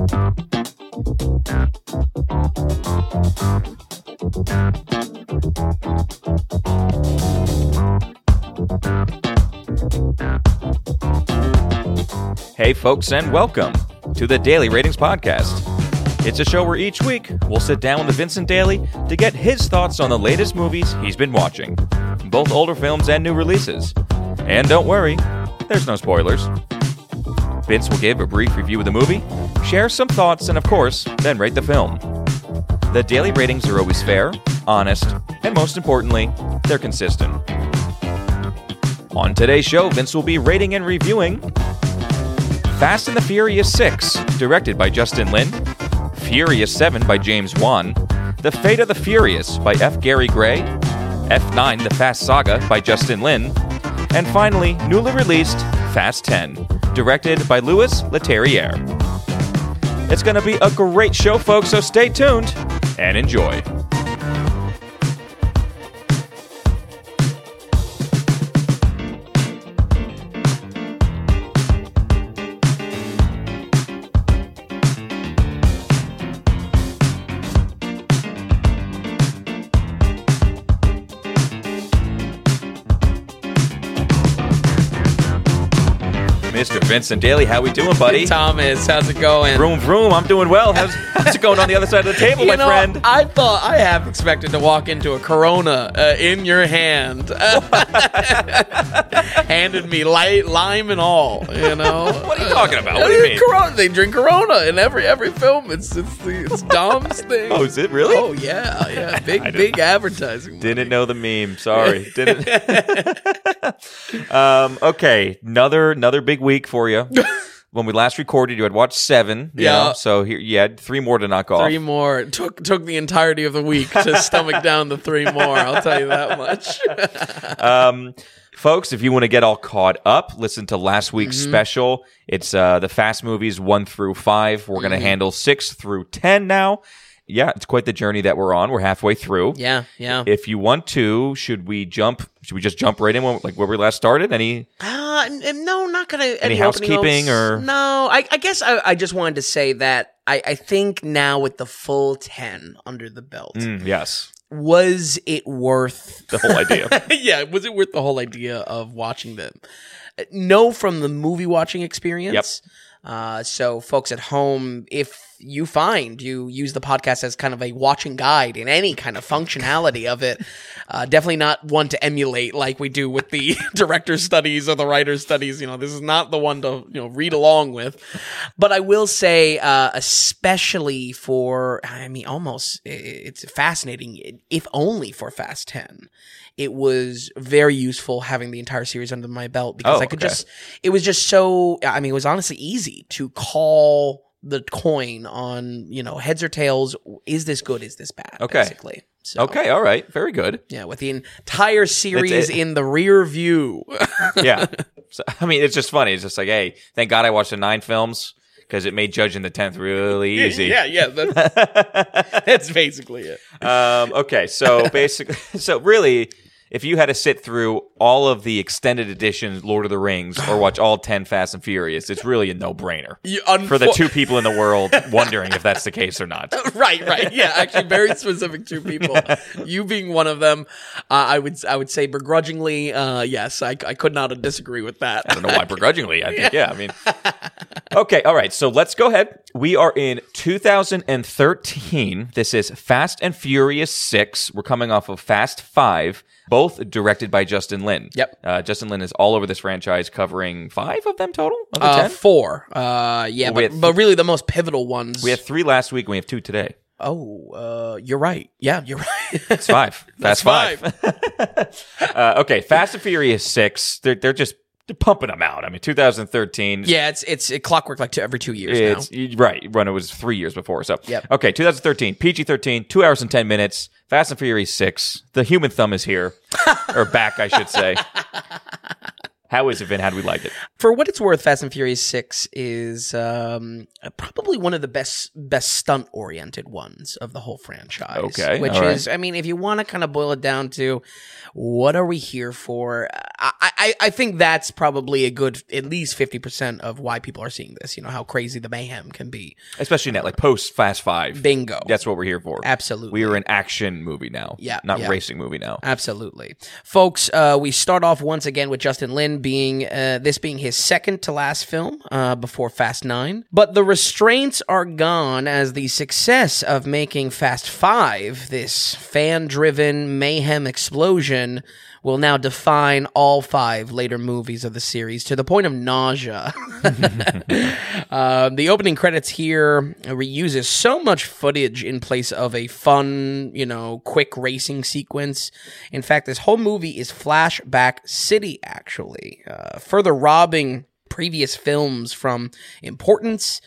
Hey, folks, and welcome to the Daily Ratings Podcast. It's a show where each week we'll sit down with Vincent Daly to get his thoughts on the latest movies he's been watching, both older films and new releases. And don't worry, there's no spoilers. Vince will give a brief review of the movie, share some thoughts, and of course, then rate the film. The daily ratings are always fair, honest, and most importantly, they're consistent. On today's show, Vince will be rating and reviewing Fast and the Furious 6, directed by Justin Lin, Furious 7 by James Wan, The Fate of the Furious by F. Gary Gray, F9 The Fast Saga by Justin Lin, and finally, newly released Fast 10, directed by Louis Leterrier. It's going to be a great show, folks, so stay tuned and enjoy. Vincent Daly, how we doing, buddy? Thomas, how's it going? Vroom, vroom. I'm doing well. How's, how's it going on the other side of the table, you my know, friend? I thought I have expected to walk into a Corona uh, in your hand, handed me light, lime and all. You know, What are you talking about? What do you mean? Corona. They drink Corona in every every film. It's it's the it's Dom's thing. Oh, is it really? Oh yeah, yeah. Big big advertising. Didn't know the meme. Sorry. Didn't. um, okay. Another another big week for you. when we last recorded, you had watched seven. you Yeah. know, so here you had three more to knock off. Three more took took the entirety of the week to stomach down the three more. I'll tell you that much. Um, folks, if you want to get all caught up, listen to last week's Mm-hmm. special. It's uh, the fast movies one through five. We're Mm-hmm. going to handle six through ten now. Yeah, it's quite the journey that we're on. We're halfway through. yeah, yeah. If you want to, should we jump? Should we just jump right in, when, like where we last started? Any? Uh, no, not gonna. Any, opening housekeeping or- no? I, I guess I, I just wanted to say that I, I think now with the full ten under the belt, Mm, yes, was it worth? the whole idea. yeah, was it worth the whole idea of watching them? No, from the movie watching experience. Uh, so, folks at home, if you find you use the podcast as kind of a watching guide in any kind of functionality of it, uh, definitely not one to emulate like we do with the director studies or the writer studies. You know, this is not the one to you know read along with. But I will say, uh, especially for, I mean, almost it's fascinating, if only for Fast Ten it was very useful having the entire series under my belt because Oh, I could okay. just it was just so I mean it was honestly easy to call the coin on you know heads or tails is this good is this bad Okay. basically so okay, all right, very good. yeah with the entire series in the rear view Yeah, so, I mean, it's just funny. It's just like, hey, thank God I watched the nine films because it made judging the tenth really easy. yeah yeah that's, that's basically it Um, okay, so basically, so really, if you had to sit through all of the extended edition Lord of the Rings or watch all ten Fast and Furious, it's really a no-brainer for the two people in the world wondering if that's the case or not. right, right. Yeah, actually, very specific two people. You being one of them, uh, I would I would say begrudgingly, uh, yes, I, I could not disagree with that. I don't know why begrudgingly. I think, yeah, I mean, okay, all right. So let's go ahead. We are in 2013. This is Fast and Furious 6. We're coming off of Fast 5, both directed by Justin Lin. Yep. Uh, Justin Lin is all over this franchise, covering five of them total of the Uh, 10. four. Uh, yeah, but, had- but really the most pivotal ones. We had three last week and we have two today. oh, uh, you're right. Yeah, you're right. It's five. Fast That's five. uh, okay, Fast and Furious 6. They're, they're just pumping them out. I mean, 2013. yeah, it's it's it clockwork like every two years It's now. right when it was three years before. So Yep. okay, 2013, PG 13, two hours and ten minutes. Fast and Furious six. The human thumb is here, or back, I should say. How is it, Vin? How do we like it? For what it's worth, Fast and Furious Six is um, probably one of the best best stunt oriented ones of the whole franchise. Okay, which right. is, I mean, if you want to kind of boil it down to what are we here for, I, I I think that's probably a good at least fifty percent of why people are seeing this. You know how crazy the mayhem can be. Especially now, like post Fast Five. Bingo. That's what we're here for. Absolutely. We are an action movie now. Yeah, Not yeah. racing movie now. Absolutely, folks. Uh, we start off once again with Justin Lin being uh, this being his second to last film uh, before Fast Nine, but the restraints are gone as the success of making Fast Five, this fan-driven mayhem explosion, will now define all five later movies of the series to the point of nausea. Uh, the opening credits here reuses so much footage in place of a fun, you know, quick racing sequence. In fact, this whole movie is flashback city, actually, uh, further robbing previous films from importance.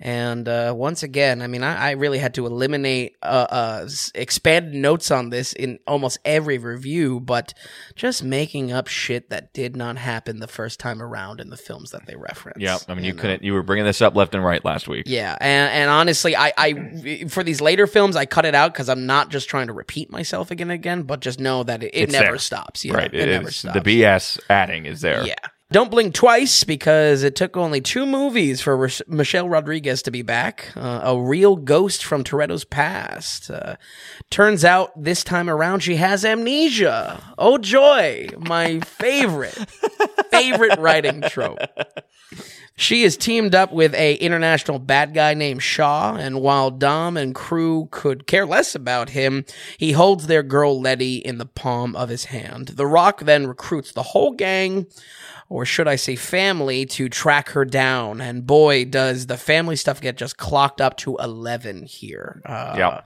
And uh, once again, I mean, I, I really had to eliminate uh, uh, expanded notes on this in almost every review, but just making up shit that did not happen the first time around in the films that they reference. Yeah, I mean, you know? couldn't. You were bringing this up left and right last week. Yeah, and, and honestly, I, I for these later films, I cut it out because I'm not just trying to repeat myself again and again, but just know that it, it never there. stops. Yeah, right. it, it never stops. The BS adding is there. Yeah. Don't blink twice because it took only two movies for Ros- Michelle Rodriguez to be back. Uh, a real ghost from Toretto's past. Uh, turns out this time around she has amnesia. Oh joy, my favorite, favorite writing trope. She is teamed up with a international bad guy named Shaw, and while Dom and crew could care less about him, he holds their girl Letty in the palm of his hand. The Rock then recruits the whole gang, or should I say family, to track her down. And boy, does the family stuff get just clocked up to 11 here. Uh, Yeah.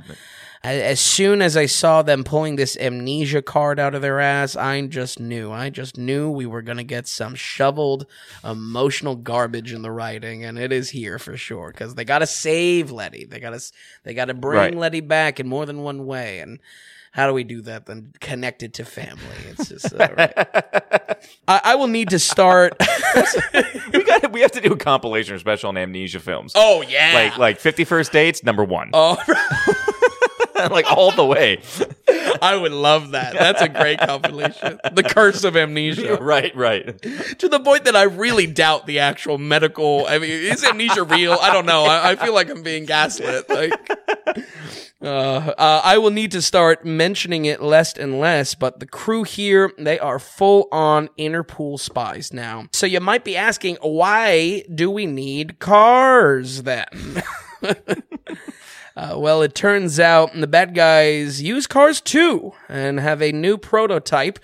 As soon as I saw them pulling this amnesia card out of their ass, I just knew. I just knew we were going to get some shoveled emotional garbage in the writing, and it is here for sure because they got to save Letty. They got to they got to bring Right. Letty back in more than one way, and how do we do that? Then connect it to family. It's just uh, right. I, I will need to start. we got. We have to do a compilation or special on amnesia films. oh yeah, Like like Fifty First Dates, number one. oh. like all the way. I would love that. That's a great compilation. The curse of amnesia. right, right. to the point that I really doubt the actual medical. I mean, is amnesia real? I don't know. I, I feel like I'm being gaslit. Like, uh, uh, I will need to start mentioning it less and less. But the crew here, they are full on Interpol spies now. So you might be asking, why do we need cars then? Uh, well, it turns out the bad guys use cars too and have a new prototype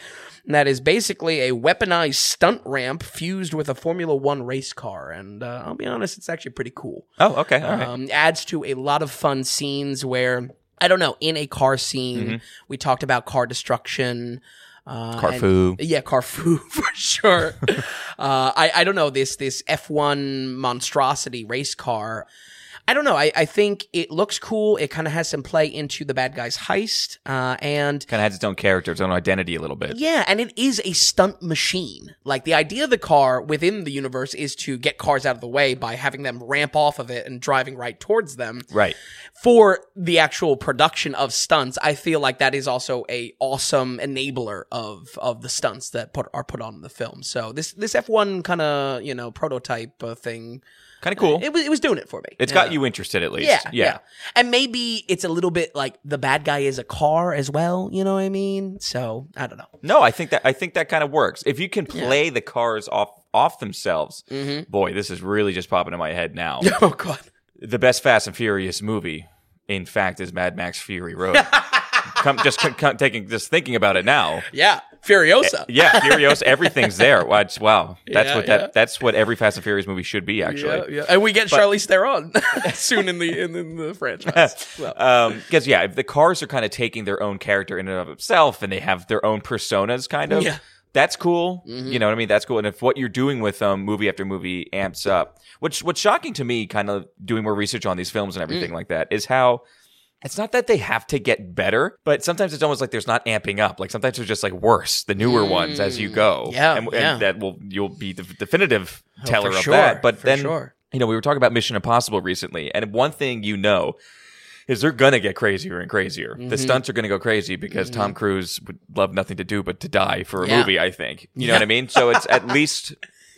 that is basically a weaponized stunt ramp fused with a Formula One race car. And uh, I'll be honest, it's actually pretty cool. Oh, okay. All right. Um, adds to a lot of fun scenes where, I don't know, in a car scene, we talked about car destruction. Uh, and- Carfu. yeah, Carfu for sure. uh, I I don't know this this F one monstrosity race car. I don't know. I, I think it looks cool. It kind of has some play into the bad guy's heist, uh, and Kind of has its own character, its own identity a little bit. yeah, and it is a stunt machine. Like the idea of the car within the universe is to get cars out of the way by having them ramp off of it and driving right towards them Right. for the actual production of stunts, I feel like that is also a awesome enabler of of the stunts that put are put on the film. So this this F one kind of you know prototype uh, thing, Kind of cool. it was it was doing it for me. it's got you interested at least. Yeah, yeah, and maybe it's a little bit like the bad guy is a car as well. You know what I mean? So I don't know. No, I think that I think that kind of works. If you can play the cars off off themselves, Mm-hmm. boy, this is really just popping in my head now. Oh god. the best Fast and Furious movie, in fact, is Mad Max Fury Road. come, just taking just thinking about it now. Yeah, Furiosa. Yeah, Furious, everything's there. Wow, that's Yeah, what that yeah. that's what every Fast and Furious movie should be. Actually, Yeah. And we get Charlize Theron soon in the in, in the franchise. Well, because yeah, the cars are kind of taking their own character in and of itself, and they have their own personas, kind of. Yeah. Mm-hmm. That's cool. You know what I mean? That's cool. And if what you're doing with them, movie after movie, amps up, which what's shocking to me, kind of doing more research on these films and Mm. everything like that, is how it's not that they have to get better, but sometimes it's almost like there's not amping up. Like sometimes they're just like worse, the newer ones as you go. Mm, yeah, and, and yeah. that will you'll be the definitive Oh, teller of sure, that. But then sure. you know we were talking about Mission Impossible recently, and one thing you know is they're gonna get crazier and crazier. Mm-hmm. The stunts are gonna go crazy because Tom Cruise would love nothing to do but to die for a Yeah. movie. I think you know Yeah. what I mean. So it's at least.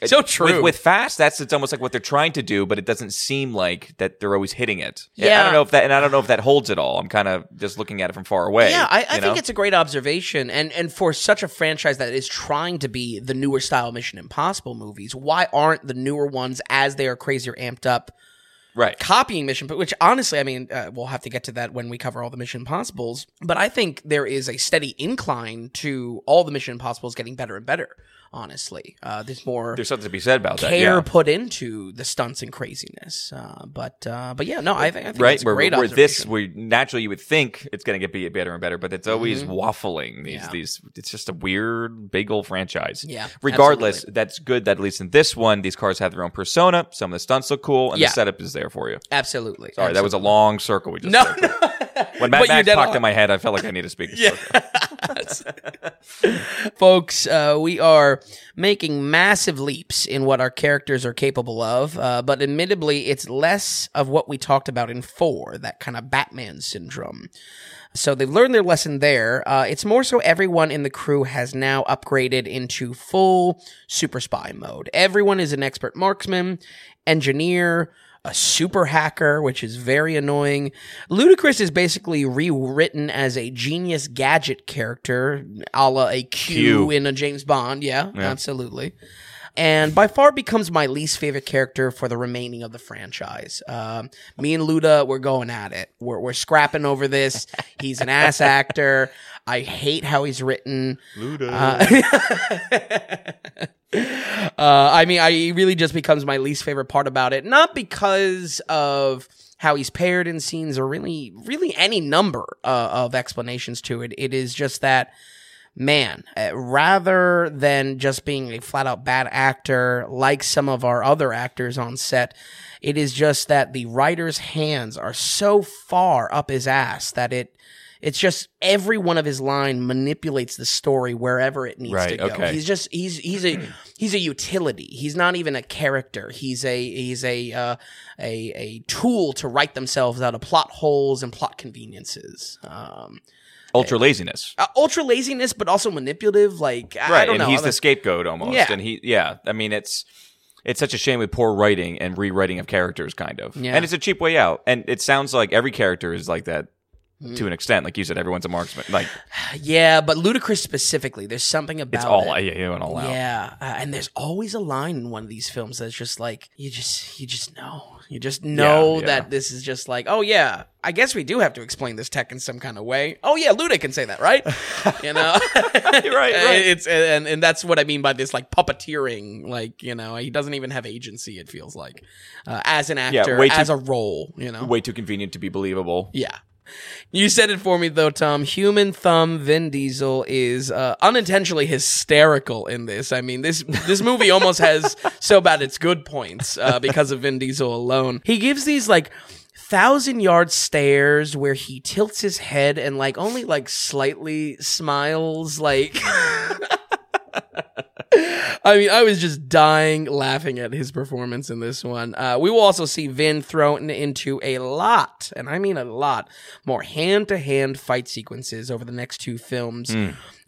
So true. with fast, that's it's almost like what they're trying to do, but it doesn't seem like that they're always hitting it. Yeah, I don't know if that, and I don't know if that holds at all. I'm kind of just looking at it from far away. Yeah, I, I think know? it's a great observation, and and for such a franchise that is trying to be the newer style Mission Impossible movies, why aren't the newer ones as they are crazier amped up? right. copying Mission, but which honestly, I mean, uh, we'll have to get to that when we cover all the Mission Impossibles. But I think there is a steady incline to all the Mission Impossibles getting better and better. Honestly, uh, there's more There's something to be said about that. care Yeah. put into the stunts and craziness. Uh, but uh, but yeah, no, I think I think Right, it's where, great where this, where naturally you would think it's going to get be- better and better, but it's always waffling. These, Mm-hmm. Yeah. these, it's just a weird, big old franchise. Yeah, Regardless, absolutely. that's good that at least in this one, these cars have their own persona. Some of the stunts look cool, and Yeah. the setup is there for you. Absolutely. Sorry, that was a long circle we just No, no. When you're Max popped in my head, I felt like I need to speak. Yeah. Folks, uh, we are making massive leaps in what our characters are capable of, uh, but admittedly, it's less of what we talked about in four, that kind of Batman syndrome. So they've learned their lesson there. Uh, it's more so everyone in the crew has now upgraded into full super spy mode. Everyone is an expert marksman, engineer, a super hacker, which is very annoying. Ludacris is basically rewritten as a genius gadget character, a la a Q, Q. in a James Bond. Yeah, absolutely. And by far becomes my least favorite character for the remaining of the franchise. Um, me and Luda, we're going at it. We're, we're scrapping over this. He's an ass actor. I hate how he's written. Uh, uh, I mean, I he really just becomes my least favorite part about it. Not because of how he's paired in scenes or really, really any number uh, of explanations to it. It is just that, man, uh, rather than just being a flat out bad actor like some of our other actors on set, it is just that the writer's hands are so far up his ass that it. It's just every one of his line manipulates the story wherever it needs Right, to go. okay. He's just he's he's a he's a utility. He's not even a character. He's a he's a uh, a a tool to write themselves out of plot holes and plot conveniences. Um, Ultra laziness. uh, ultra laziness, but also manipulative. Like I, I right don't and know. he's the scapegoat almost Yeah. and he yeah i mean it's it's such a shame with poor writing and rewriting of characters kind of Yeah. and it's a cheap way out and it sounds like every character is like that Mm. to an extent like you said everyone's a marksman like yeah, but Ludacris specifically. There's something about it's all it. yeah, yeah, all out Yeah, uh, and there's always a line in one of these films that's just like you just you just know you just know yeah. that this is just like oh yeah I guess we do have to explain this tech in some kind of way. Oh yeah, Luda can say that, right? you know, right, right. It's and and that's what I mean by this like puppeteering. Like you know, he doesn't even have agency. It feels like uh, as an actor, too- as a role. You know, way too convenient to be believable yeah. You said it for me though, Tom. Human Thumb Vin Diesel is uh, unintentionally hysterical in this. I mean, this this movie almost has so bad it's good points uh, because of Vin Diesel alone. He gives these like thousand yard stares where he tilts his head and like only like slightly smiles like I mean, I was just dying laughing at his performance in this one. Uh, we will also see Vin thrown into a lot, and I mean a lot, more hand to hand fight sequences over the next two films.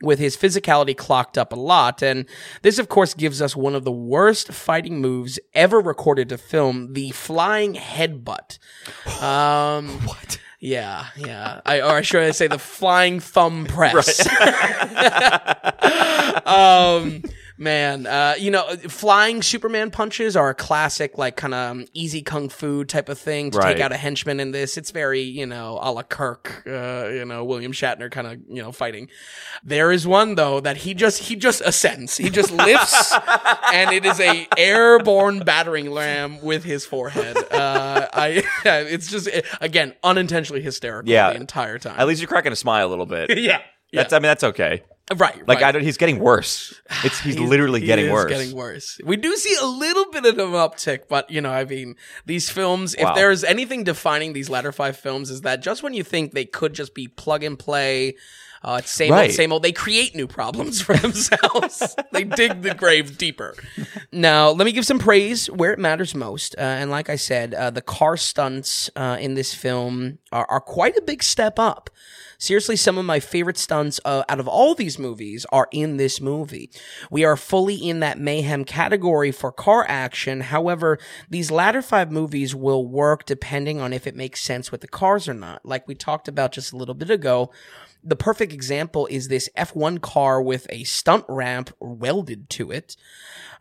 With his physicality clocked up a lot. And this, of course, gives us one of the worst fighting moves ever recorded to film the flying headbutt. Um, what? Yeah, yeah. I, or should I should say the flying thumb press? um, man, uh, you know, flying Superman punches are a classic, like kind of easy kung fu type of thing to Right. take out a henchman in this. It's very, you know, a la Kirk, uh, you know, William Shatner kind of, you know, fighting. There is one though that he just he just ascends, he just lifts, and it is a airborne battering ram with his forehead. Uh, I, it's just again unintentionally hysterical Yeah. the entire time. at least you're cracking a smile a little bit yeah. that's i mean that's okay Right, Like right. I don't, he's getting worse. It's he's, literally he getting is worse. Getting worse. We do see a little bit of an uptick, but you know, I mean, these films. Wow. If there's anything defining these latter five films, is that just when you think they could just be plug and play. Uh, same Right. old, same old. They create new problems for themselves. they dig the grave deeper. Now, let me give some praise where it matters most. Uh, and like I said, uh, the car stunts uh, in this film are, are quite a big step up. Seriously, some of my favorite stunts uh, out of all these movies are in this movie. We are fully in that mayhem category for car action. However, these latter five movies will work depending on if it makes sense with the cars or not. Like we talked about just a little bit ago, the perfect example is this F1 car with a stunt ramp welded to it.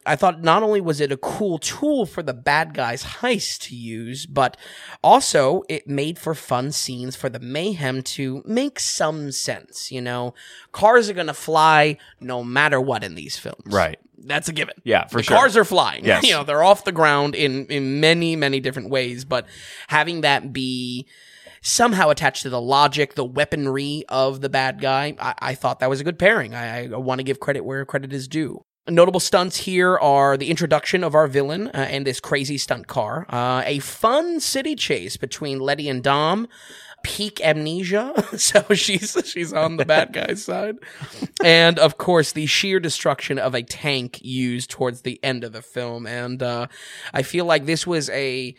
I thought not only was it a cool tool for the bad guys' heist to use, but also it made for fun scenes for the mayhem to make some sense. You know, cars are going to fly no matter what in these films. Right. That's a given. Yeah, for the sure. Cars are flying. Yes. You know, they're off the ground in, in many, many different ways, but having that be somehow attached to the logic, the weaponry of the bad guy, I, I thought that was a good pairing. I, I want to give credit where credit is due. Notable stunts here are the introduction of our villain uh, and this crazy stunt car, uh, a fun city chase between Letty and Dom, peak amnesia, so she's she's on the bad guy's side, and of course the sheer destruction of a tank used towards the end of the film. And uh, I feel like this was a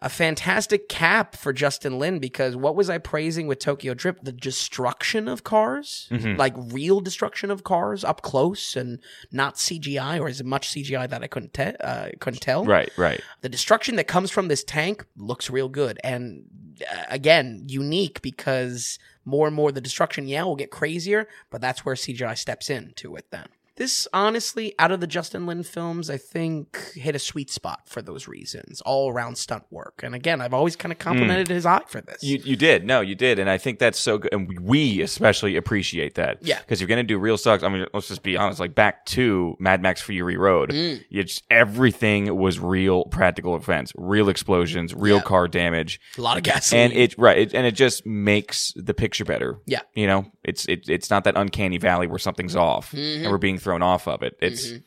a fantastic cap for Justin Lin because what was I praising with Tokyo Drift? The destruction of cars, like real destruction of cars up close and not CGI, or as much CGI that I couldn't te- uh, couldn't tell? Right, right. The destruction that comes from this tank looks real good, and uh, again, unique because more and more the destruction, yeah, will get crazier, but that's where CGI steps in to it. Then this, honestly, out of the Justin Lin films, I think hit a sweet spot for those reasons, all around stunt work. And again, I've always kind of complimented his eye for this. You you did no, you did, and I think that's so good, and we especially appreciate that. Yeah. because you're gonna do real stunts. I mean, let's just be honest. Like back to Mad Max Fury Road, Mm. just, everything was real practical events, real explosions, real Yeah. car damage, a lot of gasoline. and it right, it, and it just makes the picture better. Yeah. you know, it's it, it's not that uncanny valley where something's off Mm-hmm. and we're being thrown off of it. It's. Mm-hmm.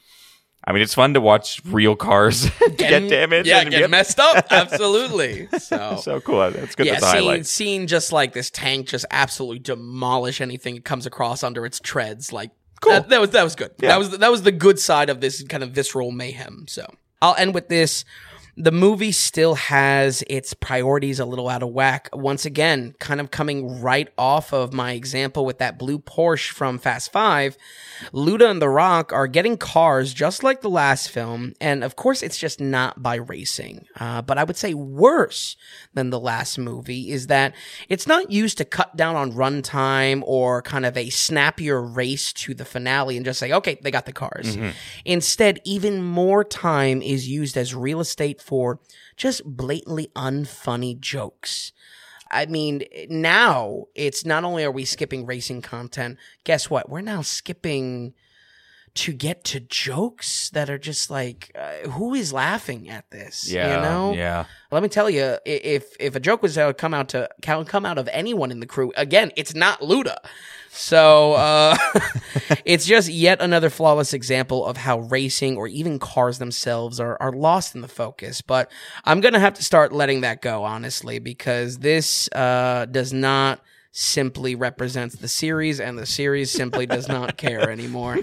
I mean, it's fun to watch real cars get damaged. Yeah, and get messed up. Absolutely. So, So cool. That's good. yeah, seeing, seeing just like this tank just absolutely demolish anything it comes across under its treads, like Cool. That, that was that was good. Yeah. That was that was the good side of this kind of visceral mayhem. So I'll end with this. The movie still has its priorities a little out of whack. Once again, kind of coming right off of my example with that blue Porsche from Fast Five. Luda and The Rock are getting cars just like the last film, and of course, it's just not by racing. Uh, but I would say worse than the last movie is that it's not used to cut down on runtime or kind of a snappier race to the finale and just say, okay, they got the cars. Instead, even more time is used as real estate for just blatantly unfunny jokes. I mean, now it's not only are we skipping racing content, guess what? We're now skipping to get to jokes that are just like, uh, who is laughing at this? Yeah, you know. yeah. Let me tell you, if if a joke was to come out to come out of anyone in the crew, again, it's not Luda. So uh, it's just yet another flawless example of how racing or even cars themselves are, are lost in the focus. But I'm gonna have to start letting that go, honestly, because this uh, does not simply represents the series, and the series simply does not care anymore.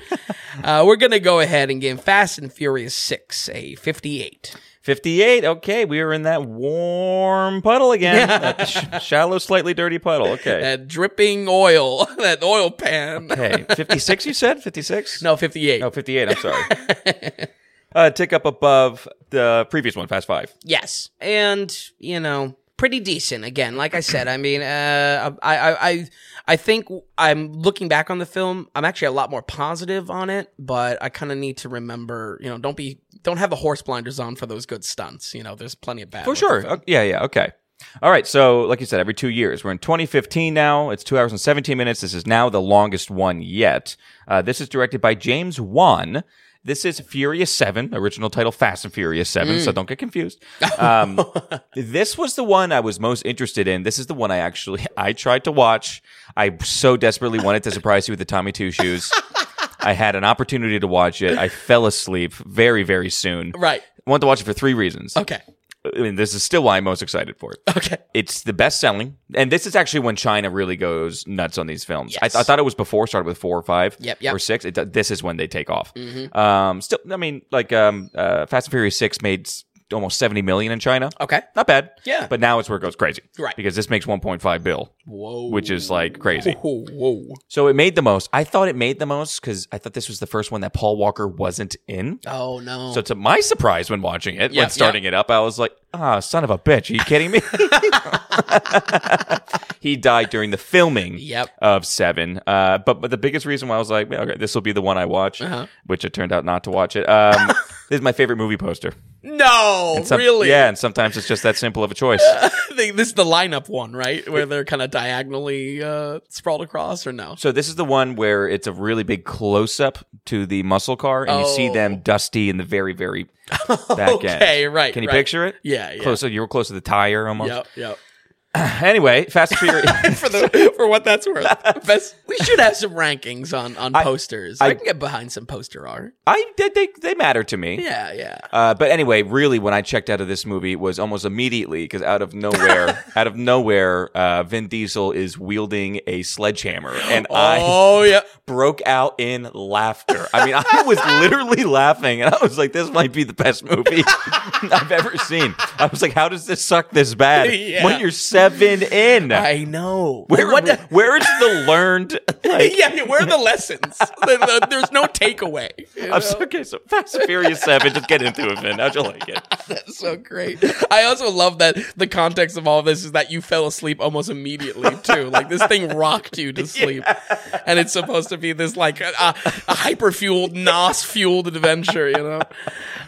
Uh, we're gonna go ahead and give Fast and Furious Six a 58. 58. Okay, we are in that warm puddle again. That sh- shallow, slightly dirty puddle. Okay. That dripping oil, that oil pan. Okay. 56, you said? 56? No, 58. Oh, 58. I'm sorry. uh, tick up above the previous one, Fast Five. Yes. And, you know, pretty decent. Again, like I said, I mean, uh, I, I, I, I think I'm looking back on the film. I'm actually a lot more positive on it, but I kind of need to remember, you know, don't be, don't have the horse blinders on for those good stunts. You know, there's plenty of bad. For sure. Yeah, yeah. Okay. All right. So, like you said, every two years. We're in 2015 now. It's two hours and 17 minutes. This is now the longest one yet. Uh, this is directed by James Wan. This is Furious 7, original title Fast and Furious 7, Mm. so don't get confused. Um, this was the one I was most interested in. This is the one I actually I tried to watch. I so desperately wanted to surprise you with the Tommy Two shoes. I had an opportunity to watch it. I fell asleep very, very soon. Right. wanted to watch it for three reasons. Okay. I mean, this is still why I'm most excited for it. Okay. It's the best selling, and this is actually when China really goes nuts on these films. I, Yes. I thought it was before, started with four or five, Yep, yep. or six. It, this is when they take off. Um, still, I mean, like um, uh, Fast and Furious Six made s- almost seventy million in China. Okay. Not bad. Yeah. but now it's where it goes crazy, Right. Because this makes one point five bill, Whoa. which is like crazy. Whoa. Whoa. So it made the most. I thought it made the most because I thought this was the first one that Paul Walker wasn't in. Oh no. So to my surprise, when watching it, Yeah, when starting it up, I was like, "Ah, son of a bitch! Are you kidding me?" he died during the filming Yep. of Seven. Uh, but but the biggest reason why I was like, "Okay, this will be the one I watch," Uh-huh. which it turned out not to watch it. Um, this is my favorite movie poster. no. Some- really? Yeah, and sometimes it's just that simple of a choice. They- this is the lineup one, right? Where they're kind of diagonally uh, sprawled across, or no? So this is the one where it's a really big close up to the muscle car, and you see Oh. them dusty in the very very back okay. end. Right. Can you right. picture it? Yeah. Yeah. Close. You were close to the tire almost. Yep. Yep. Anyway, Fast and Furious. for the for what that's worth. Best, we should have some rankings on on I- posters. I, I- can get behind some poster art. I did. They, they matter to me. Yeah, yeah. Uh, but anyway, really, when I checked out of this movie, it was almost immediately because out of nowhere, out of nowhere, uh, Vin Diesel is wielding a sledgehammer, and I oh yeah. broke out in laughter. I mean, I was literally laughing, and I was like, "This might be the best movie I've ever seen." I was like, "How does this suck this bad Yeah. when you're seven in?" I know. where, what? the- where is the learned? Like, yeah, yeah, where are the lessons? The- the- there's no takeaway. you so, okay, so Fast and Furious Seven. Just get into it, Vin. How'd you like it? That's so great. I also love that the context of all this is that you fell asleep almost immediately too. Like this thing rocked you to sleep, and it's supposed to be this like a, a hyper fueled, NOS fueled adventure. You know.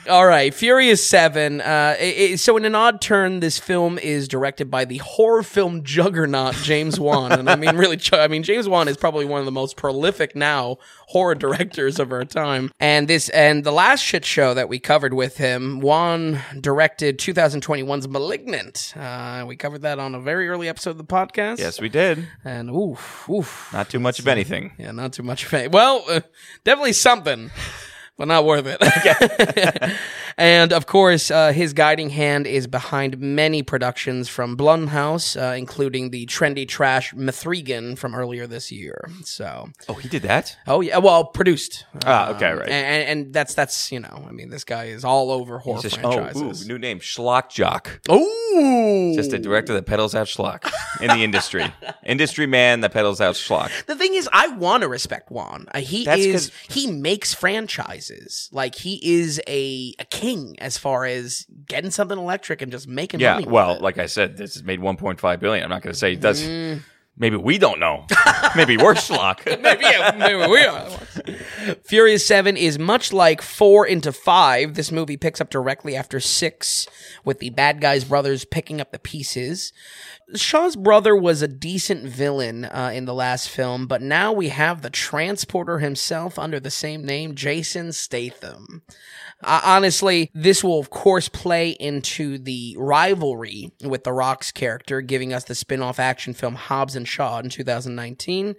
All right, Furious Seven. Uh, i- i- so in an odd turn, this film is directed by the horror film juggernaut James Wan, and I mean really, I mean James Wan is probably one of the most prolific now horror directors of our time. And this and the last shit show that we covered with him, Wan directed 2021's *Malignant*. Uh, we covered that on a very early episode of the podcast. Yes, we did. and oof, oof, Not too much of anything. yeah, not too much of it. Well, uh, definitely something, but not worth it. and of course, uh, his guiding hand is behind many productions from Blumhouse, uh, including the trendy trash M3GAN from earlier this year. So, Oh, he did that. oh yeah, well, produced. Ah, okay, Um, right. And, and that's that's you know, I mean, this guy is all over horror oh, franchises. ooh, new name, Schlock Jock. Ooh, Just a director that peddles out schlock in the industry. industry man that peddles out schlock. The thing is, I want to respect Wan. Uh, he That's is he makes franchises. Like he is a a king as far as getting something electric and just making Yeah, money. with well, it. like I said, this has made 1.5 billion. I'm not going to say it does. Mm. Maybe we don't know. Maybe we're schlock. maybe, yeah, maybe we are. Furious 7 is much like 4 into 5. This movie picks up directly after 6, with the bad guys' brothers picking up the pieces. Shaw's brother was a decent villain uh, in the last film, but now we have the transporter himself under the same name, Jason Statham. Uh, honestly, this will of course play into the rivalry with The Rock's character, giving us the spin off action film Hobbs and Shaw in 2019.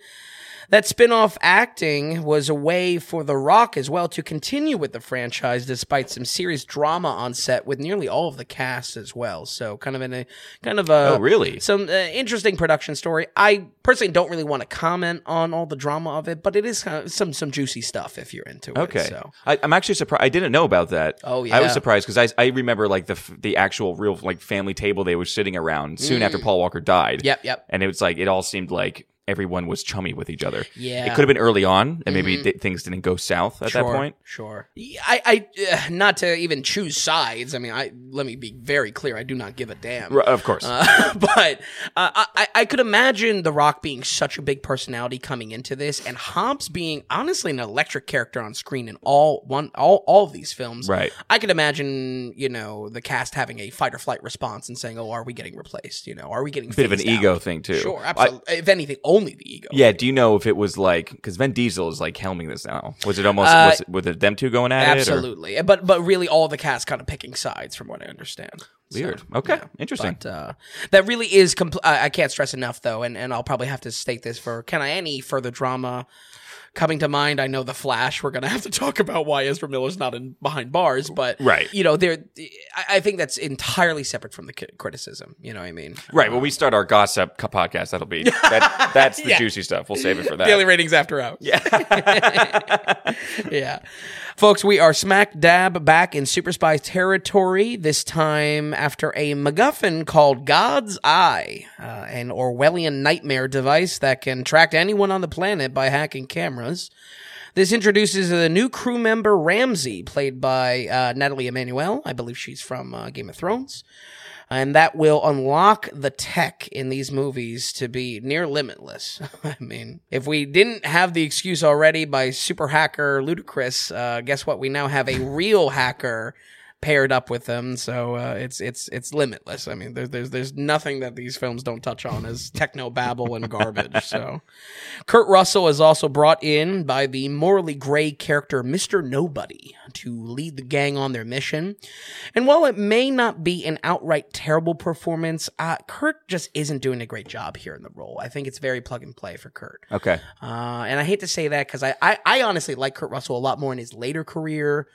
That spin off acting was a way for The Rock as well to continue with the franchise despite some serious drama on set with nearly all of the cast as well. So, kind of in a kind of a Oh, really? some uh, interesting production story. I personally don't really want to comment on all the drama of it, but it is kind of some some juicy stuff if you're into it. Okay. So, I, I'm actually surprised. I didn't know about that. Oh, I yeah. was surprised because I, I remember like the f- the actual real like family table they were sitting around soon after Paul Walker died. Mm. Yep, yep. And it was like it all seemed like everyone was chummy with each other. Yeah. Mm-hmm. It could have been early on, and maybe th- things didn't go south at that point. Sure. I, I, uh, not to even choose sides. I mean, I let me be very clear. I do not give a damn. R- of course. Uh, but uh, I, I could imagine The Rock being such a big personality coming into this, and Hobbs being honestly an electric character on screen in all one all all of these films. Right. I could imagine, you know, the cast having a fight or flight response and saying, "Oh, are we getting replaced? You know, are we getting A Bit of an out?" ego thing too. Sure, I- absolutely. if anything, only only the ego. Yeah. Do you know if it was like because Vin Diesel is like helming this now? Was it almost Uh, was it, was it them two going at it? Absolutely, but but really, all the cast kind of picking sides, from what I understand. So, Weird. Okay. yeah. Interesting. But uh, that really is. Compl- I, I can't stress enough, though, and, and I'll probably have to state this for can I any further drama coming to mind. I know the Flash. We're gonna have to talk about why Ezra Miller's not in behind bars, but Right. You know, there. I, think that's entirely separate from the criticism. You know what I mean? Right. When we start our gossip podcast, that'll be that, that's the Yeah. juicy stuff. We'll save it for that. Daily ratings after hours. yeah. yeah. Folks, we are smack dab back in Super Spy territory, this time after a MacGuffin called God's Eye, uh, an Orwellian nightmare device that can track anyone on the planet by hacking cameras. This introduces a new crew member, Ramsey, played by uh, Nathalie Emmanuel. I believe she's from uh, Game of Thrones. And that will unlock the tech in these movies to be near limitless. I mean, if we didn't have the excuse already by super hacker Ludacris, uh, guess what? We now have a real hacker paired up with them. So uh, it's it's it's limitless. I mean, there's there's there's nothing that these films don't touch on as techno babble and garbage. So, Kurt Russell is also brought in by the morally gray character Mister Nobody to lead the gang on their mission. And while it may not be an outright terrible performance, uh, Kurt just isn't doing a great job here in the role. I think it's very plug and play for Kurt. Okay. Uh, and I hate to say that because I, I, I honestly like Kurt Russell a lot more in his later career.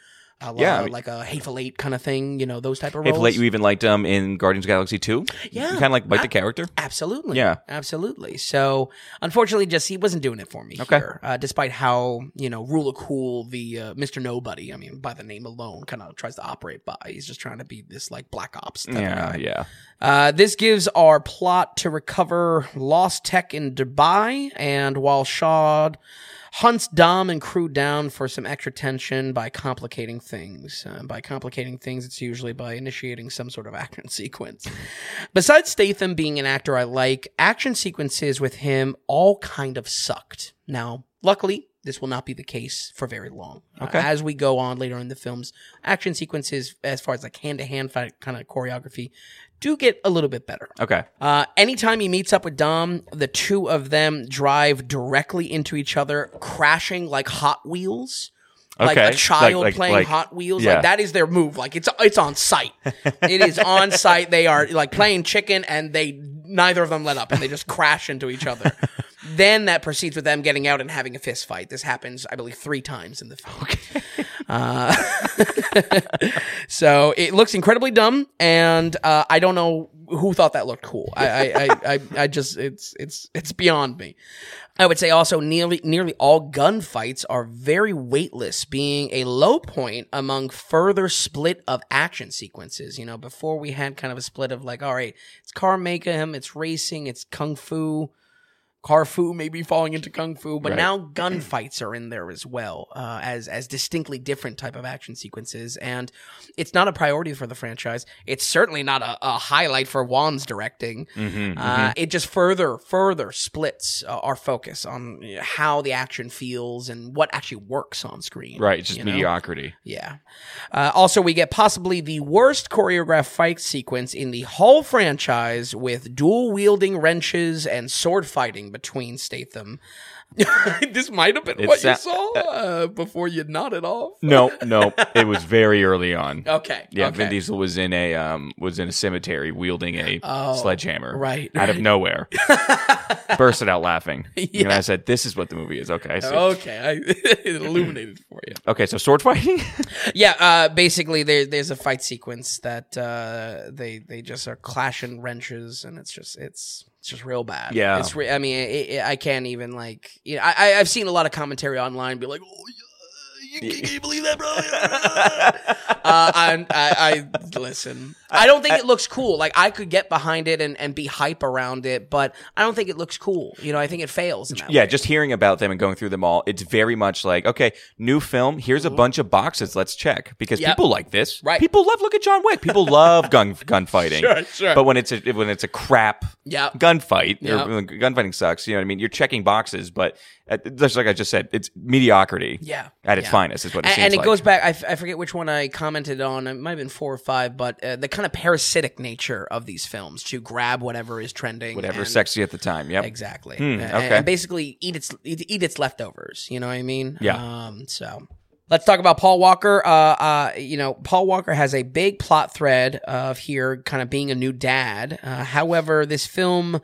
A lot, Yeah, I mean- like a Hateful Eight kind of thing, you know, those type of roles. late you even liked um in Guardians of the Galaxy 2? Yeah. You kind of like like the character? Absolutely. Yeah. Absolutely. So, unfortunately, just he wasn't doing it for me Okay. here. Uh, despite how you know rule of cool the uh, Mister Nobody. I mean, by the name alone, kind of tries to operate by. He's just trying to be this like black ops. Type Yeah, guy. yeah. Uh, this gives our plot to recover lost tech in Dubai, and while Shaw hunts Dom and crew down for some extra tension by complicating things. Uh, by complicating things, it's usually by initiating some sort of action sequence. Besides Statham being an actor I like, action sequences with him all kind of sucked. Now, luckily, this will not be the case for very long. Uh, Okay. as we go on later in the films, action sequences, as far as like hand to hand fight kind of choreography, do get a little bit better. Okay. Uh, anytime he meets up with Dom, the two of them drive directly into each other, crashing like Hot Wheels. Like a child Like- like- playing like- Hot Wheels, yeah. like that is their move. Like it's it's on site. it is on site. They are like playing chicken, and they neither of them let up, and they just crash into each other. then that proceeds with them getting out and having a fist fight. This happens, I believe, three times in the film. Uh, so it looks incredibly dumb, and uh, I don't know who thought that looked cool. I, I, I, I, I just it's it's it's beyond me. I would say also nearly nearly all gunfights are very weightless, being a low point among further split of action sequences. You know, before we had kind of a split of like, all right, it's car mayhem, it's racing, it's kung fu. Carfu maybe falling into kung fu, but Right. now gunfights are in there as well uh, as as distinctly different type of action sequences, and it's not a priority for the franchise. It's certainly not a, a highlight for Wan's directing. Mm-hmm, Uh, it just further further splits uh, our focus on you know, how the action feels and what actually works on screen. Right. It's just you know? mediocrity. Yeah. Uh, also, we get possibly the worst choreographed fight sequence in the whole franchise with dual wielding wrenches and sword fighting between Statham. this might have been It what sa- you saw uh, before you nodded off. No, no. it was very early on. Okay. Yeah, okay. Vin Diesel was in a um was in a cemetery wielding a Oh, sledgehammer. right, Out of right. nowhere. Bursted out laughing. And I said, This is what the movie is. Okay. I see. Okay, I, it illuminated for you. Okay, so sword fighting? Yeah, uh, basically there there's a fight sequence that uh, they they just are clashing wrenches, and it's just it's it's just real bad. Yeah. it's re- I mean it, it, I can't even like you know I I- I've seen a lot of commentary online be like oh you, can you believe that bro? uh, and I, I listen. I don't think it looks cool. Like I could get behind it and, and be hype around it, but I don't think it looks cool. You know, I think it fails. Yeah, way. just hearing about them and going through them all, it's very much like, okay, new film, here's a bunch of boxes, let's check. Because Yep. people like this. Right. People love look at John Wick. People love gun gunfighting. Sure, sure. But when it's a when it's a crap Yeah. gunfight, Yep. gunfighting sucks, you know what I mean? You're checking boxes, but uh, just like I just said, it's mediocrity Yeah, at its yeah. finest is what it and, seems and it like. goes back. I, f- I forget which one I commented commented on. It might have been four or five, but uh, the kind of parasitic nature of these films to grab whatever is trending, Whatever's and- sexy at the time. Yep. Exactly. Hmm, okay. And basically eat its eat, eat its leftovers. You know what I mean? Yeah. Um. So. Let's talk about Paul Walker. Uh, uh, you know, Paul Walker has a big plot thread of here kind of being a new dad. Uh, however, this film,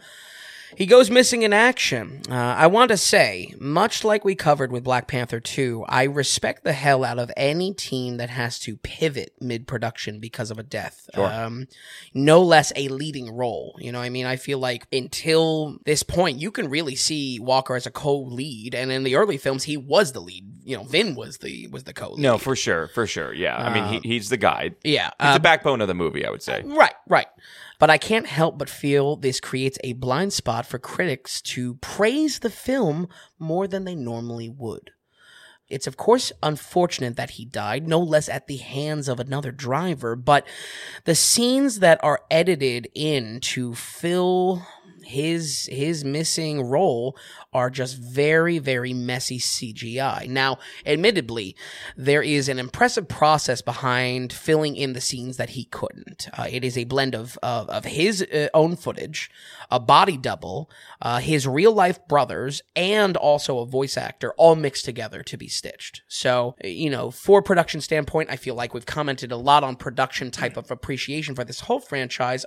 he goes missing in action. Uh, I want to say, much like we covered with Black Panther 2, I respect the hell out of any team that has to pivot mid production because of a death. Sure. Um, no less a leading role. You know what I mean? I feel like until this point, you can really see Walker as a co-lead, and in the early films, he was the lead. You know, Vin was the was the co-lead. No, for sure, for sure. Yeah. I mean, he, he's the guide. yeah, He's uh, the backbone of the movie, I would say. right, right. But I can't help but feel this creates a blind spot for critics to praise the film more than they normally would. It's of course unfortunate that he died, no less at the hands of another driver, but the scenes that are edited in to fill his his missing role are just very very messy CGI. Now, admittedly, there is an impressive process behind filling in the scenes that he couldn't. Uh, it is a blend of of, of his uh, own footage, a body double, uh, his real life brothers, and also a voice actor all mixed together to be stitched. So, you know, for production standpoint, I feel like we've commented a lot on production type of appreciation for this whole franchise.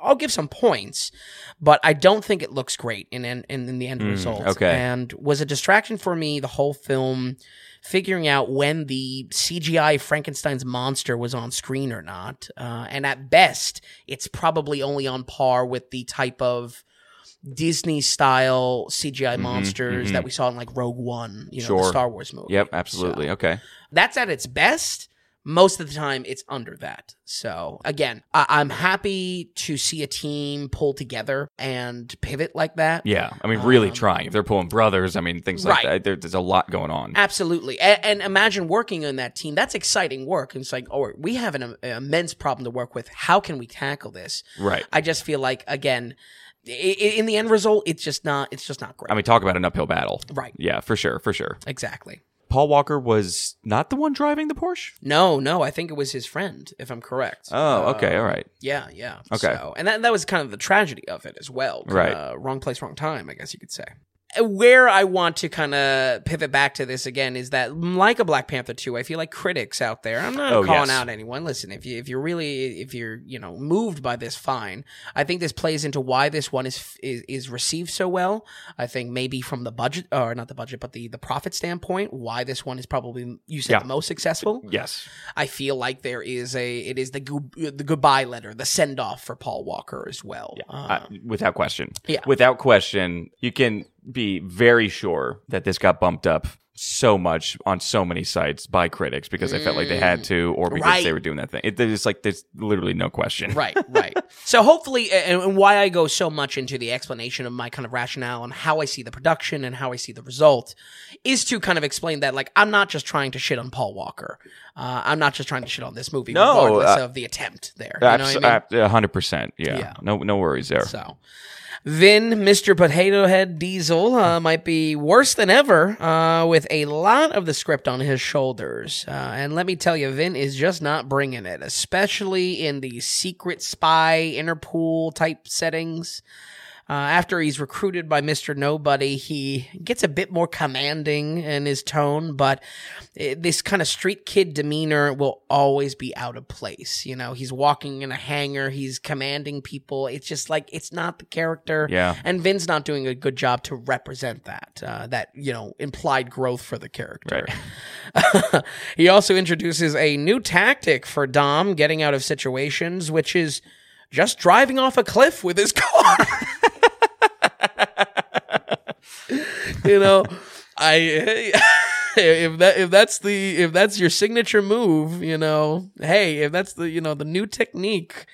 I'll give some points, but I don't think it looks great in in, in the end result. Okay. and was a distraction for me the whole film figuring out when the CGI Frankenstein's monster was on screen or not. Uh, and at best, it's probably only on par with the type of Disney style CGI monsters mhm. that we saw in like Rogue One, you know, the Star Wars movie. Yep, absolutely. So, Okay. that's at its best. Most of the time, it's under that. So again, I- I'm happy to see a team pull together and pivot like that. Yeah. I mean, really Um, trying. If they're pulling brothers, I mean, things like that. There, there's a lot going on. Absolutely. And, and imagine working on that team. That's exciting work. And it's like, oh, we have an im- immense problem to work with. How can we tackle this? Right. I just feel like, again, in the end result, it's just not, it's just not great. I mean, talk about an uphill battle. right. Yeah, for sure, for sure. Exactly. Paul Walker was not the one driving the Porsche? No, no, I think it was his friend, if I'm correct. Oh, okay, Uh, all right. Yeah, yeah. Okay. So, and that, that was kind of the tragedy of it as well. Right. Uh, wrong place, wrong time, I guess you could say. Where I want to kind of pivot back to this again is that, like a Black Panther 2, I feel like critics out there, I'm not Oh, calling yes. out anyone. Listen, if, you, if you're really, if you're, you know, moved by this, fine. I think this plays into why this one is, is, is received so well. I think maybe from the budget, or not the budget, but the, the profit standpoint, why this one is probably, you said, Yeah. the most successful. Yes. I feel like there is a it is the the goodbye letter, the send off for Paul Walker as well. Uh, Uh, without question. Yeah. Without question, you can be very sure that this got bumped up so much on so many sites by critics because they felt like they had to or because. Right. they were doing that thing. It, it's like there's literally no question. right, right. So hopefully, and, and why I go so much into the explanation of my kind of rationale and how I see the production and how I see the result is to kind of explain that like I'm not just trying to shit on Paul Walker. Uh, I'm not just trying to shit on this movie, No, regardless uh, of the attempt there. You know what I mean? 100%. Yeah. Yeah. No no worries there. So, Vin, Mr. Potato Head Diesel, uh, might be worse than ever uh, with a lot of the script on his shoulders. Uh, and let me tell you, Vin is just not bringing it, especially in the secret spy, Interpol type settings. Uh, after he's recruited by Mr. Nobody, he gets a bit more commanding in his tone, but eh, this kind of street kid demeanor will always be out of place. You know, he's walking in a hangar, he's commanding people. It's just like, it's not the character. Yeah. And Vin's not doing a good job to represent that, uh, that, you know, implied growth for the character. he also introduces a new tactic for Dom getting out of situations, which is just driving off a cliff with his car. you know, I if that if that's the if that's your signature move, you know, hey, if that's the you know the new technique,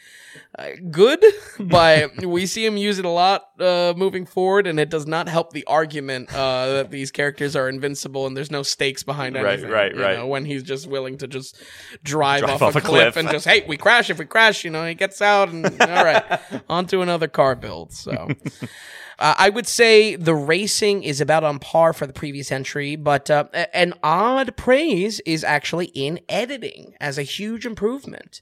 good, but we see him use it a lot uh, moving forward, and it does not help the argument uh, that these characters are invincible and there's no stakes behind Right, anything. right, you right. know, when he's just willing to just drive, Drive off, off a, a cliff, cliff. and just hey, we crash if we crash. You know, he gets out and all right, on to another car build. So. Uh, I would say the racing is about on par for the previous entry, but uh, an odd praise is actually in editing as a huge improvement.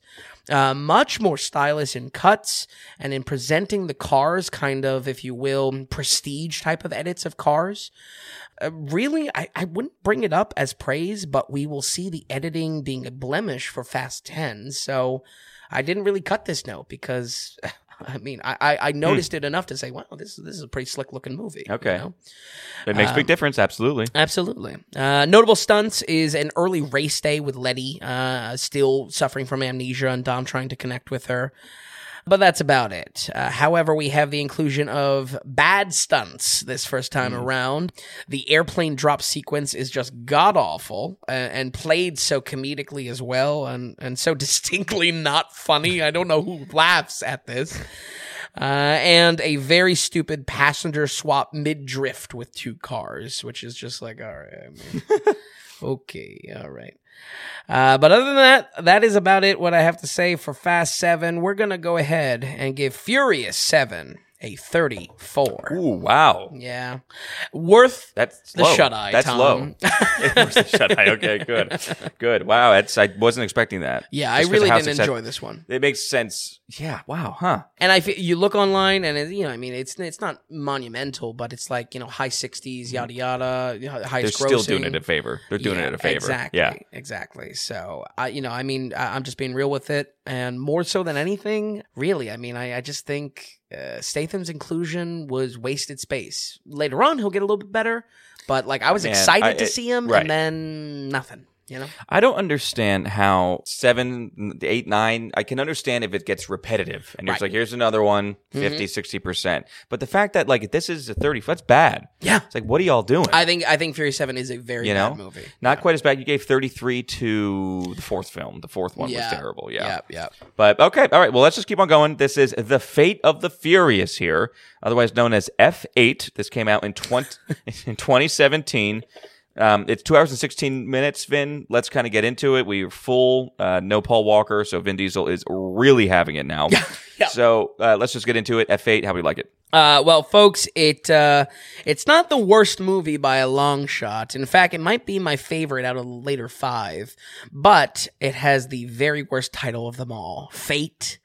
Uh, much more stylish in cuts and in presenting the cars, kind of, if you will, prestige type of edits of cars. Uh, really, I, I wouldn't bring it up as praise, but we will see the editing being a blemish for Fast 10. So I didn't really cut this note because. I mean, I, I, I noticed it enough to say, wow, this this is a pretty slick looking movie. you Okay. know? It makes a Um, big difference. Absolutely. Absolutely. Uh, notable stunts is an early race day with Letty, uh, still suffering from amnesia, and Dom trying to connect with her. But that's about it. Uh, however, we have the inclusion of bad stunts this first time around. The airplane drop sequence is just god awful uh, and played so comedically as well and, and so distinctly not funny. I don't know who laughs at this. Uh, and a very stupid passenger swap mid drift with two cars, which is just like, all right, I mean, okay, all right. Uh, but other than that, that is about it. What I have to say for Fast Seven, we're gonna go ahead and give Furious Seven a thirty-four. Ooh, wow. Yeah, worth That's the low. shut eye. That's Tom. low. Was the shut eye. Okay, good, good. Wow, that's I wasn't expecting that. Yeah, I Just of really didn't success- enjoy this one. It makes sense. Yeah. Wow. Huh. And I, fe- you look online, and it, you know, I mean, it's it's not monumental, but it's like you know, high sixties, mm-hmm. yada yada, you know, They're highest still doing it a favor. They're doing Yeah, it a favor. Exactly. Yeah. Exactly. So I, you know, I mean, I, I'm just being real with it, and more so than anything, really. I mean, I, I just think uh, Statham's inclusion was wasted space. Later on, he'll get a little bit better, but like I was Man, excited I- to it- see him, right. and then nothing. You know. I don't understand how seven, eight, nine. I can understand if it gets repetitive and Right. like, here's another one, mm-hmm. 50, 60%. But the fact that like this is a 30, that's bad. Yeah. It's like, what are y'all doing? I think I think Fury Seven is a very you know, bad movie. not quite as bad. You gave 33 to the fourth film. The fourth one Yeah. was terrible. Yeah. Yeah. Yeah. But okay, all right. Well, let's just keep on going. This is The Fate of the Furious here, otherwise known as F8. This came out in 20, in 2017. Um, it's two hours and 16 minutes, Vin. Let's kind of get into it. We're full, uh, no Paul Walker, so Vin Diesel is really having it now. Yeah. So uh, let's just get into it. F8, how do we like it? Uh, well, folks, it uh, it's not the worst movie by a long shot. In fact, it might be my favorite out of the later five, but it has the very worst title of them all: Fate.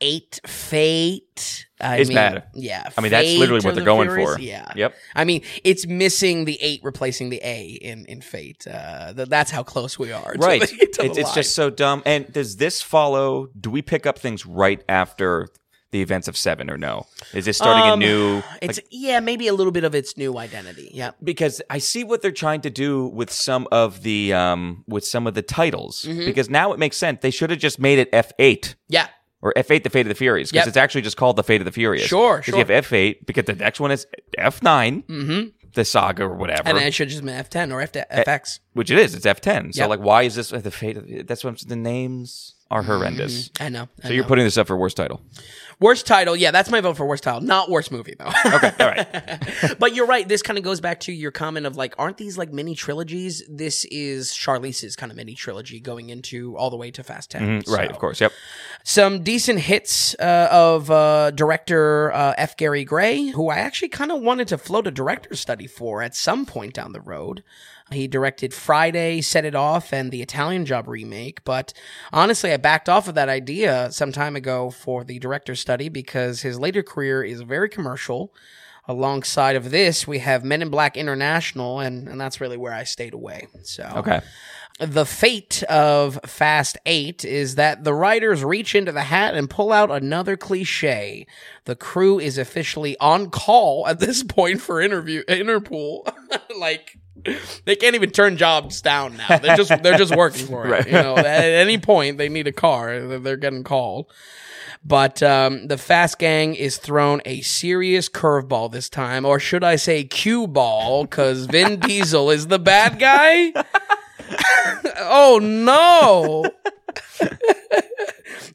Eight Fate. I It's mean, bad. Yeah, I mean, that's literally what they're the going Furious, for. Yeah. Yep. I mean, it's missing the eight, replacing the A in in Fate. Uh, th- that's how close we are. Right. the- it's, it's just so dumb. And does this follow? Do we pick up things right after the events of Seven or no? Is this starting Um, a new. It's yeah, maybe a little bit of its new identity. Yeah. because I see what they're trying to do with some of the um with some of the titles Mm-hmm. because now it makes sense. They should have just made it F eight Yeah. Or F eight, the Fate of the Furious, because Yep. it's actually just called the Fate of the Furious. Sure, sure. You have F eight because the next one is F 9 mm-hmm. the saga or whatever. And then it should just be F10 or F- FX. Which it is. It's F ten. So Yep. like, why is this the Fate? Of, that's what the names are horrendous. I know. I So you're know. putting this up for worst title. worst title. Yeah, that's my vote for worst title. Not worst movie though. Okay, all right. but you're right. This kind of goes back to your comment of like, aren't these like mini trilogies? This is Charlize's kind of mini trilogy going into all the way to Fast 10 Mm, right, So- of course. Yep. Some decent hits uh, of uh, director uh, F. Gary Gray, who I actually kind of wanted to float a director study for at some point down the road. He directed Friday, Set It Off, and the Italian Job remake. But honestly, I backed off of that idea some time ago for the director's study because his later career is very commercial. Alongside of this, we have Men in Black International, and, and that's really where I stayed away. So Okay. the fate of Fast 8 is that the writers reach into the hat and pull out another cliche. The crew is officially on call at this point for interview Interpol. like they can't even turn jobs down now. They're just they're just working for it. Right. You know, at any point they need a car, they're getting called. But um, the Fast Gang is thrown a serious curveball this time, or should I say cue ball, because Vin Diesel is the bad guy. oh no!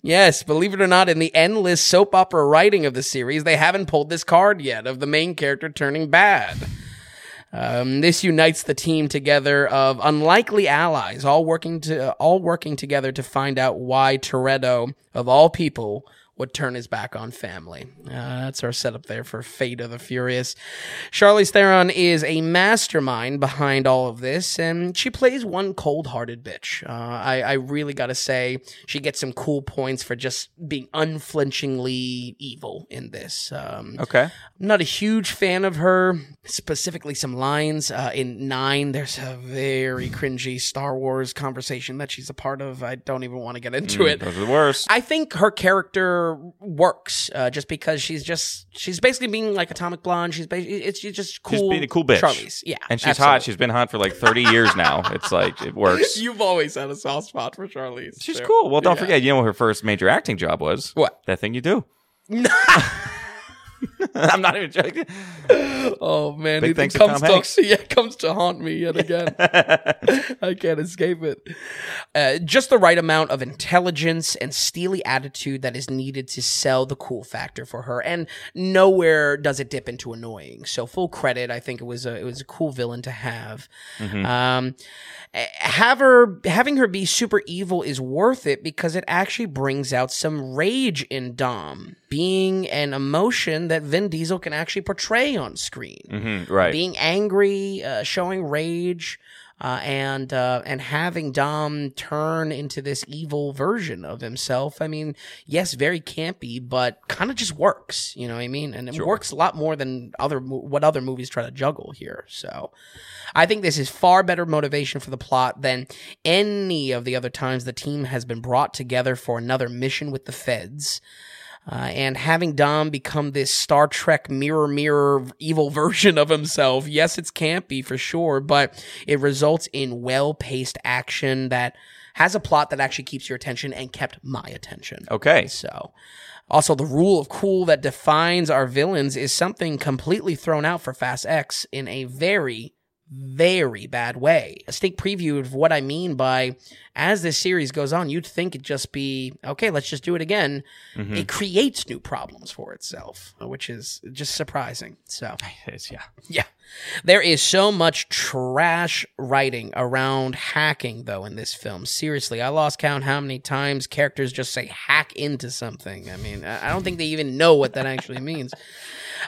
Yes, believe it or not, in the endless soap opera writing of the series, they haven't pulled this card yet of the main character turning bad. Um, this unites the team together of unlikely allies, all working to all working together to find out why Toretto, of all people, would turn his back on family. Uh, that's our setup there for Fate of the Furious. Charlize Theron is a mastermind behind all of this, and she plays one cold-hearted bitch. Uh, I, I really gotta say, she gets some cool points for just being unflinchingly evil in this. Um, Okay. I'm not a huge fan of her, specifically some lines. Uh, in Nine, there's a very cringy Star Wars conversation that she's a part of. I don't even want to get into it. Those are the worst. I think her character works uh, just because she's just she's basically being like Atomic Blonde. She's ba- it's she's just cool. She's being a cool bitch. Charlize, yeah, and she's absolutely. hot. She's been hot for like 30 years now. It's like, it works. You've always had a soft spot for Charlize. She's too. cool. Well, don't Yeah. forget, you know what her first major acting job was? What? That thing you do. I'm not even joking. Oh man, Big it to comes Hanks. yeah, it comes to haunt me yet again. I can't escape it. Uh, just the right amount of intelligence and steely attitude that is needed to sell the cool factor for her, and nowhere does it dip into annoying. So full credit. I think it was a it was a cool villain to have. Um, eh, have her having her be super evil is worth it because it actually brings out some rage in Dom, being an emotion that Vin Diesel can actually portray on screen Mhm, right. being angry, uh, showing rage, uh, and uh, and having Dom turn into this evil version of himself. I mean, yes, very campy, but kind of just works. You know what I mean? And it Sure. works a lot more than other what other movies try to juggle here. So. I think this is far better motivation for the plot than any of the other times the team has been brought together for another mission with the feds. Uh, and having Dom become this Star Trek mirror mirror evil version of himself, yes, it's campy for sure, but it results in well paced action that has a plot that actually keeps your attention and kept my attention. Okay. So, also, the rule of cool that defines our villains is something completely thrown out for Fast X in a very, very bad way. A sneak preview of what I mean by as this series goes on, you'd think it'd just be okay, let's just do it again. Mm-hmm. It creates new problems for itself, which is just surprising. So, It's, yeah. yeah. There is so much trash writing around hacking, though, in this film. Seriously, I lost count how many times characters just say hack into something. I mean, I I don't think they even know what that actually means.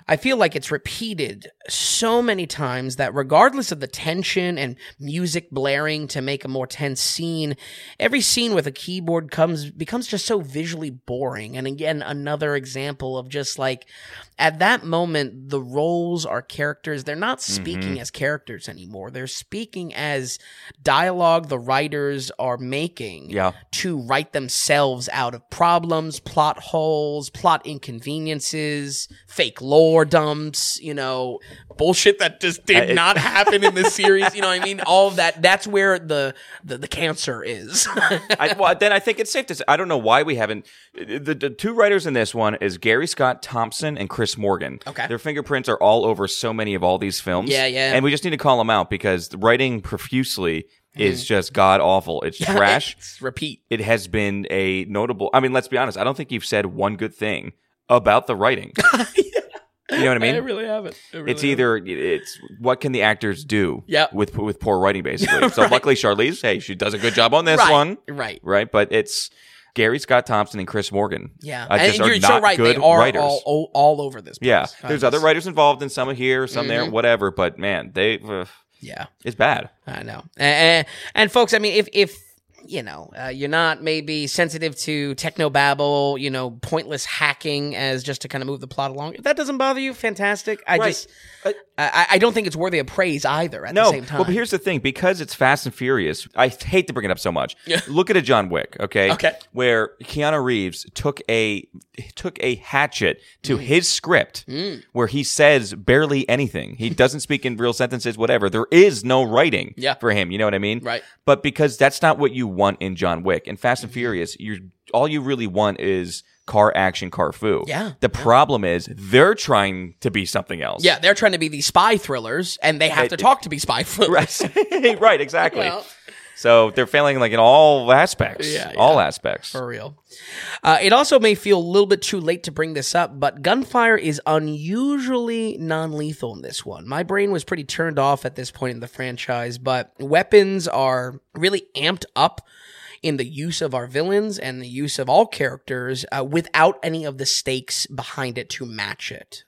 I feel like it's repeated so many times that regardless of the tension and music blaring to make a more tense scene, every scene with a keyboard comes becomes just so visually boring. And again, another example of just like at that moment the roles are characters. They're not mm-hmm. speaking as characters anymore. They're speaking as dialogue the writers are making Yeah. to write themselves out of problems, plot holes, plot inconveniences, fake lore dumps, you know, bullshit that just did Uh, not happen in the series. You know what I mean? All of that. That's where the the, the cancer is. I, well, then I think it's safe to say I don't know why we haven't. The, the two writers in this one is Gary Scott Thompson and Chris Morgan. Okay. their fingerprints are all over so many of all these films. Yeah, yeah. And we just need to call them out because writing profusely Mm-hmm. is just god awful. It's trash. It's repeat. it has been a notable. I mean, let's be honest. I don't think you've said one good thing about the writing. You know what I mean? I really haven't. I really it's haven't. either it's what can the actors do Yeah. with with poor writing basically. So luckily Charlize, hey, she does a good job on this right, one, Right. right? But it's Gary Scott Thompson and Chris Morgan. Yeah. uh, just and are you're not so right. good They are writers. all, all all over this. Place. yeah, there's other writers involved in some here, some there, Mhm. whatever. But man, they uh, Yeah. it's bad. I know. And, and folks, I mean, if if you know uh, you're not maybe sensitive to techno babble, you know, pointless hacking as just to kind of move the plot along, if that doesn't bother you, fantastic. I Right. just Uh, I, I don't think it's worthy of praise either. At No, the same time, well, but here's the thing: because it's Fast and Furious, I hate to bring it up so much. Look at a John Wick, okay? Okay. Where Keanu Reeves took a took a hatchet Mm. to his script, where he says barely anything. He doesn't speak in real sentences, whatever. There is no writing Yeah. for him. You know what I mean? Right. But because that's not what you want in John Wick. In Fast and Furious, you're all you really want is car action, car foo. Yeah. The problem is they're trying to be something else. yeah, they're trying to be these spy thrillers, and they have to It- talk to be spy thrillers. Right. right. Exactly. Well, So they're failing like in all aspects. Yeah, yeah. All aspects. For real. Uh, it also may feel a little bit too late to bring this up, but gunfire is unusually non lethal in this one. My brain was pretty turned off at this point in the franchise, but weapons are really amped up in the use of our villains and the use of all characters uh, without any of the stakes behind it to match it.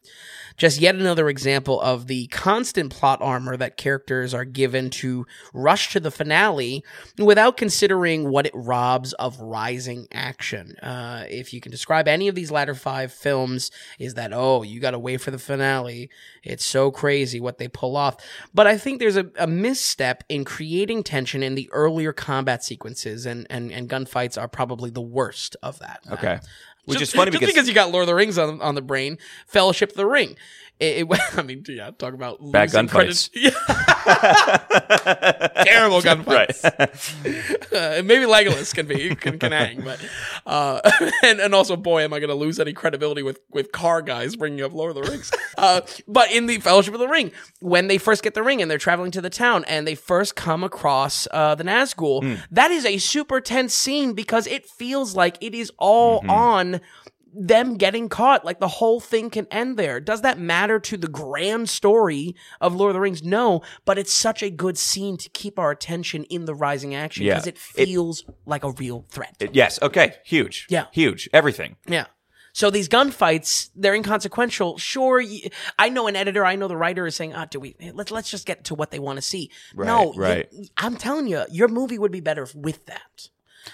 Just yet another example of the constant plot armor that characters are given to rush to the finale without considering what it robs of rising action. Uh, if you can describe any of these latter five films, is that, oh, you gotta wait for the finale. It's so crazy what they pull off. But I think there's a, a misstep in creating tension in the earlier combat sequences, and, and, and gunfights are probably the worst of that. Okay. Which Just- is funny because, because you got Lord of the Rings on, on the brain, Fellowship of the Ring. It, it- I mean, yeah, talk about Bad losing gunfights. Yeah. Terrible gunfights. right. Uh, maybe Legolas can be can, can hang, but uh, and and also, boy, am I going to lose any credibility with with car guys bringing up Lord of the Rings. Uh, but in the Fellowship of the Ring, when they first get the ring and they're traveling to the town and they first come across uh, the Nazgul, that is a super tense scene because it feels like it is all on them getting caught. Like the whole thing can end there. Does that matter to the grand story of Lord of the Rings? No, but it's such a good scene to keep our attention in the rising action because it It- feels like a real threat. yes. Okay. Huge. Yeah. Huge. Everything. yeah. So these gunfights, they're inconsequential. Sure, I know an editor, I know the writer is saying, "Ah, do we let's let's just get to what they want to see." no, you- right. I'm telling you, your movie would be better with that.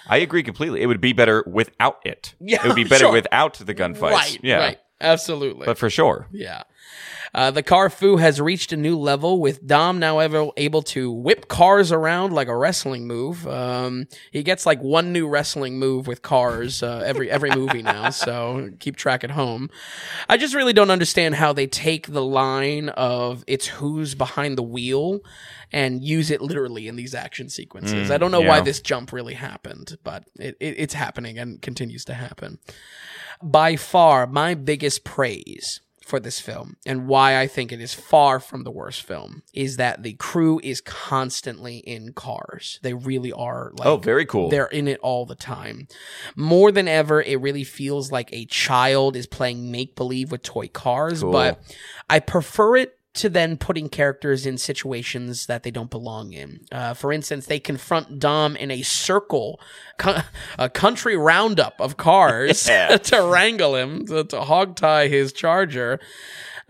I agree completely. It would be better without it. Yeah, It would be better sure. without the gunfights. Right. Yeah. Right. Absolutely. But for sure. Yeah. Uh, the car foo has reached a new level with Dom now ever able to whip cars around like a wrestling move. Um, he gets like one new wrestling move with cars uh, every every movie now, so keep track at home. I just really don't understand how they take the line of "it's who's behind the wheel" and use it literally in these action sequences. I don't know why this jump really happened, but it, it, it's happening and continues to happen by far my biggest praise for this film and why I think it is far from the worst film is that the crew is constantly in cars. They really are like Oh, very cool. they're in it all the time. More than ever, it really feels like a child is playing make believe with toy cars, Cool. but I prefer it to then putting characters in situations that they don't belong in. Uh, for instance, they confront Dom in a circle, co- a country roundup of cars Yeah. to wrangle him, to, to hog tie his charger.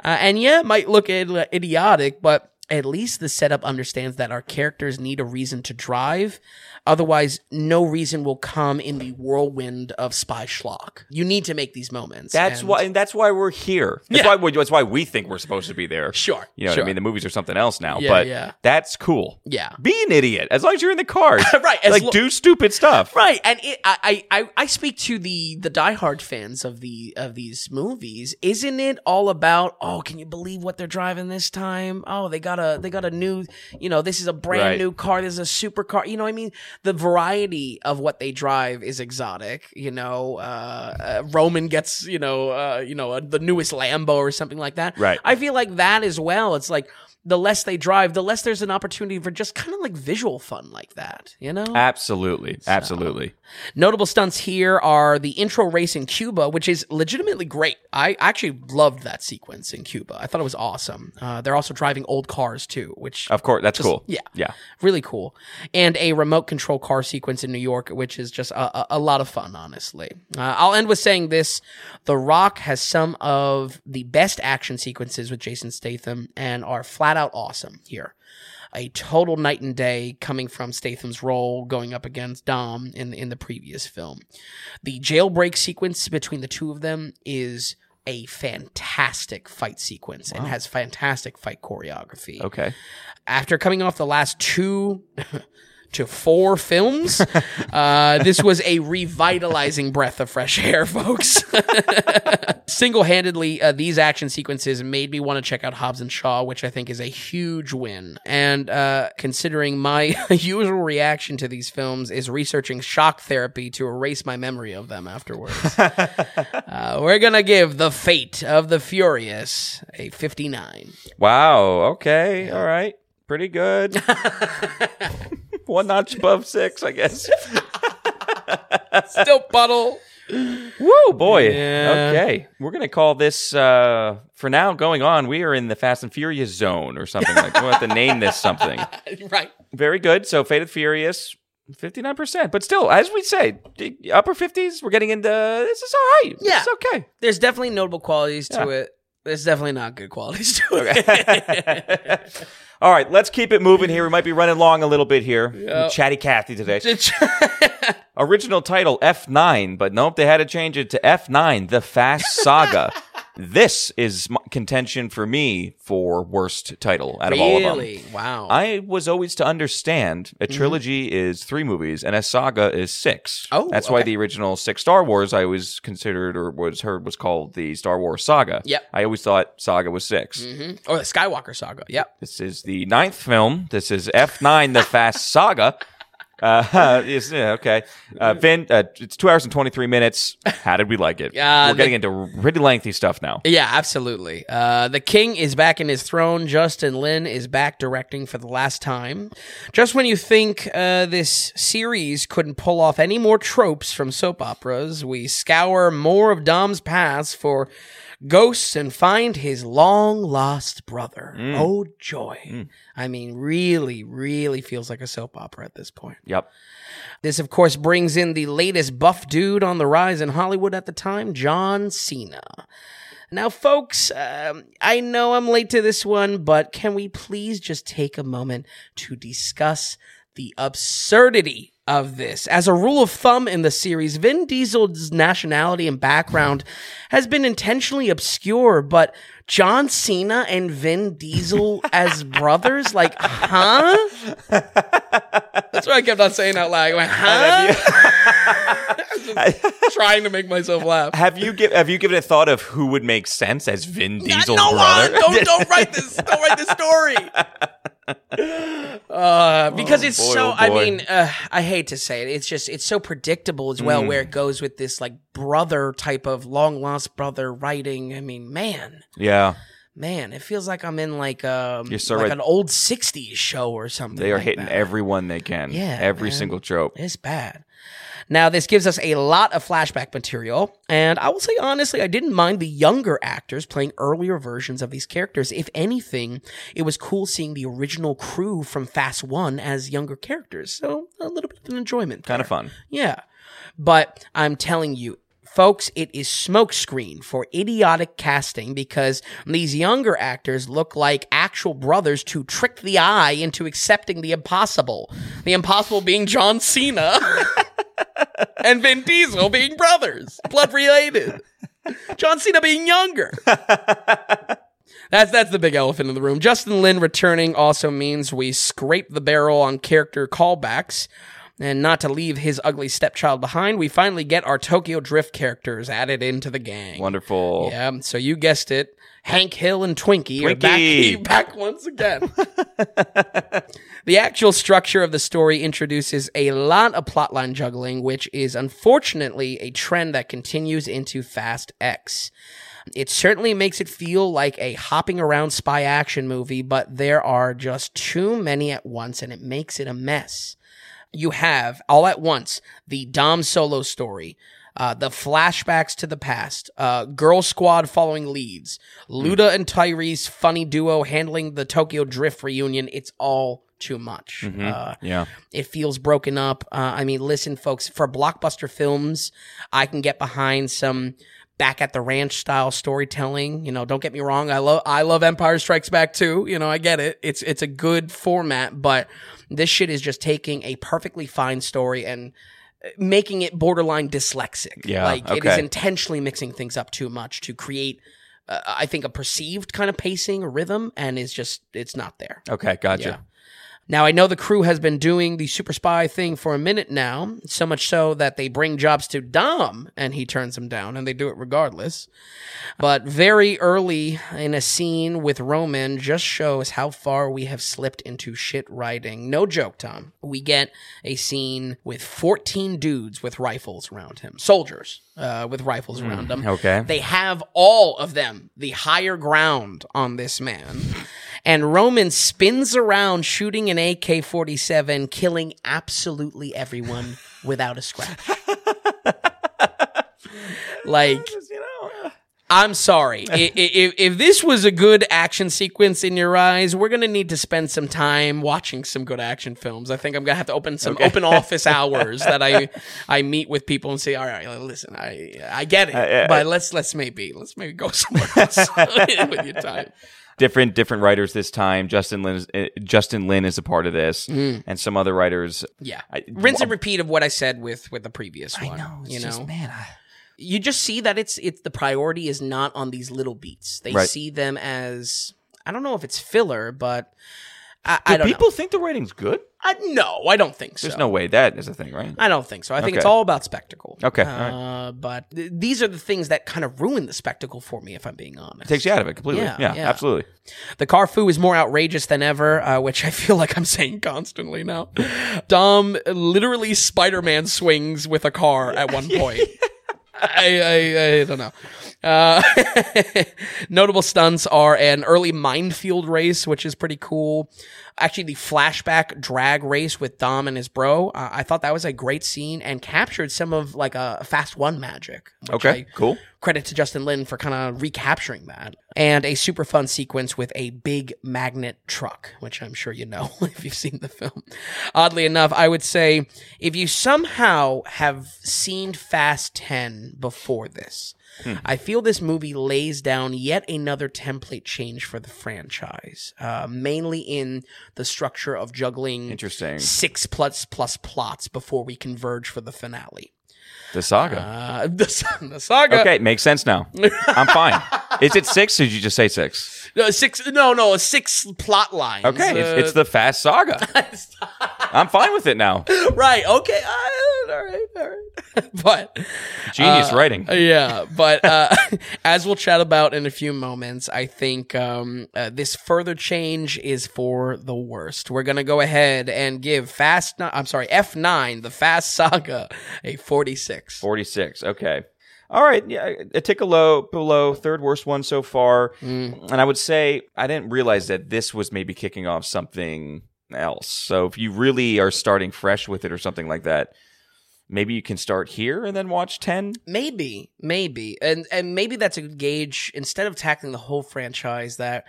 Uh, and yeah, it might look id- idiotic, but at least the setup understands that our characters need a reason to drive. Otherwise, no reason will come in the whirlwind of spy schlock. You need to make these moments. That's and- why. And that's why we're here. That's Yeah. why. We, that's why we think we're supposed to be there. Sure. You know sure. what I mean? The movies are something else now, Yeah, but yeah. that's cool. Yeah. Be an idiot as long as you're in the cars. Right, like lo- do stupid stuff. Right, and it, I, I, I speak to the the diehard fans of the of these movies. Isn't it all about? Oh, can you believe what they're driving this time? Oh, they got a they got a new, you know, this is a brand Right. new car. This is a super car. You know, what I mean, the variety of what they drive is exotic. You know, uh, uh, Roman gets you know, uh, you know, uh, the newest Lambo or something like that. Right. I feel like that as well. It's like. The less they drive, the less there's an opportunity for just kind of like visual fun like that, you know? Absolutely. Absolutely. Notable stunts here are the intro race in Cuba, which is legitimately great. I actually loved that sequence in Cuba. I thought it was awesome. Uh, they're also driving old cars too, which Of course. That's cool. yeah. Yeah. really cool. And a remote control car sequence in New York, which is just a, a, a lot of fun, honestly. Uh, I'll end with saying this The Rock has some of the best action sequences with Jason Statham and are flat out awesome here. A total night and day coming from Statham's role going up against Dom in in the previous film. The jailbreak sequence between the two of them is a fantastic fight sequence and has fantastic fight choreography Okay. after coming off the last two to four films, uh, this was a revitalizing breath of fresh air, folks. Single handedly, uh, these action sequences made me want to check out Hobbs and Shaw, which I think is a huge win. And uh, considering my usual reaction to these films is researching shock therapy to erase my memory of them afterwards, uh, we're going to give The Fate of the Furious a 59. Wow. Okay. All right. Pretty good. One notch above six, I guess. Still puddle. Woo, boy. Yeah. Okay. We're going to call this, uh, for now, going on, we are in the Fast and Furious zone or something like We'll have to name this something. right. Very good. So, Fate of the Furious, 59%. But still, as we say, the upper 50s, we're getting into, this is all right. Yeah. It's okay. There's definitely notable qualities to Yeah. it. There's definitely not good qualities to it. all right. Let's keep it moving here. We might be running long a little bit here. Yep. Chatty Cathy today. Original title F9, but nope, they had to change it to F9, The Fast Saga. this is contention for me for worst title out of all of them. really? Wow. I was always to understand a trilogy is three movies and a saga is six. Oh, that's why the original six Star Wars I was considered or was heard was called the Star Wars saga. Yep. I always thought saga was 6 Mhm. Or the Skywalker saga. Yep. This is the ninth film. This is F9, The Fast Saga. Uh, yeah, okay. Uh, Vin, uh, it's two hours and 23 minutes. How did we like it? Uh, We're the- getting into pretty lengthy stuff now. Yeah, absolutely. Uh, the king is back in his throne. Justin Lin is back directing for the last time. Just when you think uh, this series couldn't pull off any more tropes from soap operas, we scour more of Dom's past for ghosts and find his long lost brother. Oh, joy. I mean, really, really feels like a soap opera at this point. Yep. This, of course, brings in the latest buff dude on the rise in Hollywood at the time, John Cena. Now, folks, um, I know I'm late to this one, but can we please just take a moment to discuss the absurdity of this? As a rule of thumb in the series, Vin Diesel's nationality and background has been intentionally obscure, but John Cena and Vin Diesel as brothers? Like, huh? That's what I kept on saying out loud. I went, huh? Trying to make myself laugh. Have you give, have you given a thought of who would make sense as Vin Diesel's no, brother? uh, don't don't write this. Don't write this story. Uh, because it's boy, so. oh I mean, uh, I hate to say it. It's just it's so predictable as well. Mm. Where it goes with this like brother type of long lost brother writing. I mean, man, yeah, man, it feels like I'm in like um like right. an old '60s show or something. they are like hitting that. everyone they can. Yeah, every man. single trope. It's bad. Now, this gives us a lot of flashback material, and I will say honestly, I didn't mind the younger actors playing earlier versions of these characters. If anything, it was cool seeing the original crew from Fast 1 as younger characters, so a little bit of an enjoyment. Kind of fun. Yeah. But I'm telling you, folks, it is smokescreen for idiotic casting because these younger actors look like actual brothers to trick the eye into accepting the impossible. The impossible being John Cena and Vin Diesel being brothers, blood related. John Cena being younger. That's that's the big elephant in the room. Justin Lin returning also means we scrape the barrel on character callbacks. And not to leave his ugly stepchild behind, we finally get our Tokyo Drift characters added into the gang. Wonderful. Yeah, so you guessed it. Hank Hill and Twinkie, are back, back once again. the actual structure of the story introduces a lot of plotline juggling, which is unfortunately a trend that continues into Fast X. It certainly makes it feel like a hopping around spy action movie, but there are just too many at once and it makes it a mess. You have all at once the Dom Solo story, uh, the flashbacks to the past, uh, Girl Squad following leads, Luda and Tyrese funny duo handling the Tokyo Drift reunion. It's all too much. Uh, Yeah. it feels broken up. Uh, I mean, listen, folks, for blockbuster films, I can get behind some back at the ranch style storytelling. You know, don't get me wrong. I love I love Empire Strikes Back too. You know, I get it. It's it's a good format, but this shit is just taking a perfectly fine story and uh, making it borderline dyslexic. Yeah, like it is intentionally mixing things up too much to create. Uh, I think a perceived kind of pacing or rhythm, and it's just it's not there. Okay. Gotcha. Now, I know the crew has been doing the super spy thing for a minute now, so much so that they bring jobs to Dom and he turns them down, and they do it regardless. But very early in a scene with Roman just shows how far we have slipped into shit writing. No joke, Tom. We get a scene with 14 dudes with rifles around him, soldiers uh, with rifles around them. Okay. They have all of them the higher ground on this man. And Roman spins around shooting an AK 47, killing absolutely everyone without a scratch. like, I'm sorry. I- i- if, if this was a good action sequence in your eyes, we're gonna need to spend some time watching some good action films. I think I'm gonna have to open some open office hours that I I meet with people and say, all right, listen, I I get it, uh, but let's let's maybe let's maybe go somewhere else with your time. Different different writers this time. Justin Lin is, uh, Justin Lin is a part of this, and some other writers. Yeah, I- rinse and repeat of what I said with with the previous one. it's you know, just, man. I, you just see that it's it's the priority is not on these little beats. They Right. see them as I don't know if it's filler, but I, do I don't people know. think the writing's good? I, no, I don't think so. There's no way that is a thing, right? I don't think so. I think it's all about spectacle. Okay, uh, but th- these are the things that kind of ruin the spectacle for me, if I'm being honest. It Takes you out of it completely. Yeah, Yeah, yeah. absolutely. The Carfu is more outrageous than ever, uh, which I feel like I'm saying constantly now. Dom literally Spider-Man swings with a car at one point. I, I, I don't know. Uh, notable stunts are an early minefield race, which is pretty cool. Actually, the flashback drag race with Dom and his bro. Uh, I thought that was a great scene and captured some of like a fast one magic. Okay, I- cool. credit to Justin Lin for kind of recapturing that. And a super fun sequence with a big magnet truck, which I'm sure you know if you've seen the film. Oddly enough, I would say if you somehow have seen Fast 10 before this, I feel this movie lays down yet another template change for the franchise, uh, mainly in the structure of juggling Interesting. six plus plus plots before we converge for the finale. The saga. Uh, the, the saga. okay, makes sense now. I'm fine. Is it six? Or did you just say six? No, six. No, no, six plot lines. Okay, Uh, it's, it's the fast saga. I'm fine with it now. right. Okay. Uh, all right. All right. but Genius uh, writing. Yeah, but uh, as we'll chat about in a few moments, I think um, uh, this further change is for the worst. We're gonna go ahead and give Fast. Ni- I'm sorry, F nine, the Fast Saga, a forty six. 46. Okay. All right. Yeah. A tick low below third worst one so far. Mm. And I would say I didn't realize that this was maybe kicking off something else. So if you really are starting fresh with it or something like that, maybe you can start here and then watch 10. Maybe, maybe, and and maybe that's a gauge instead of tackling the whole franchise that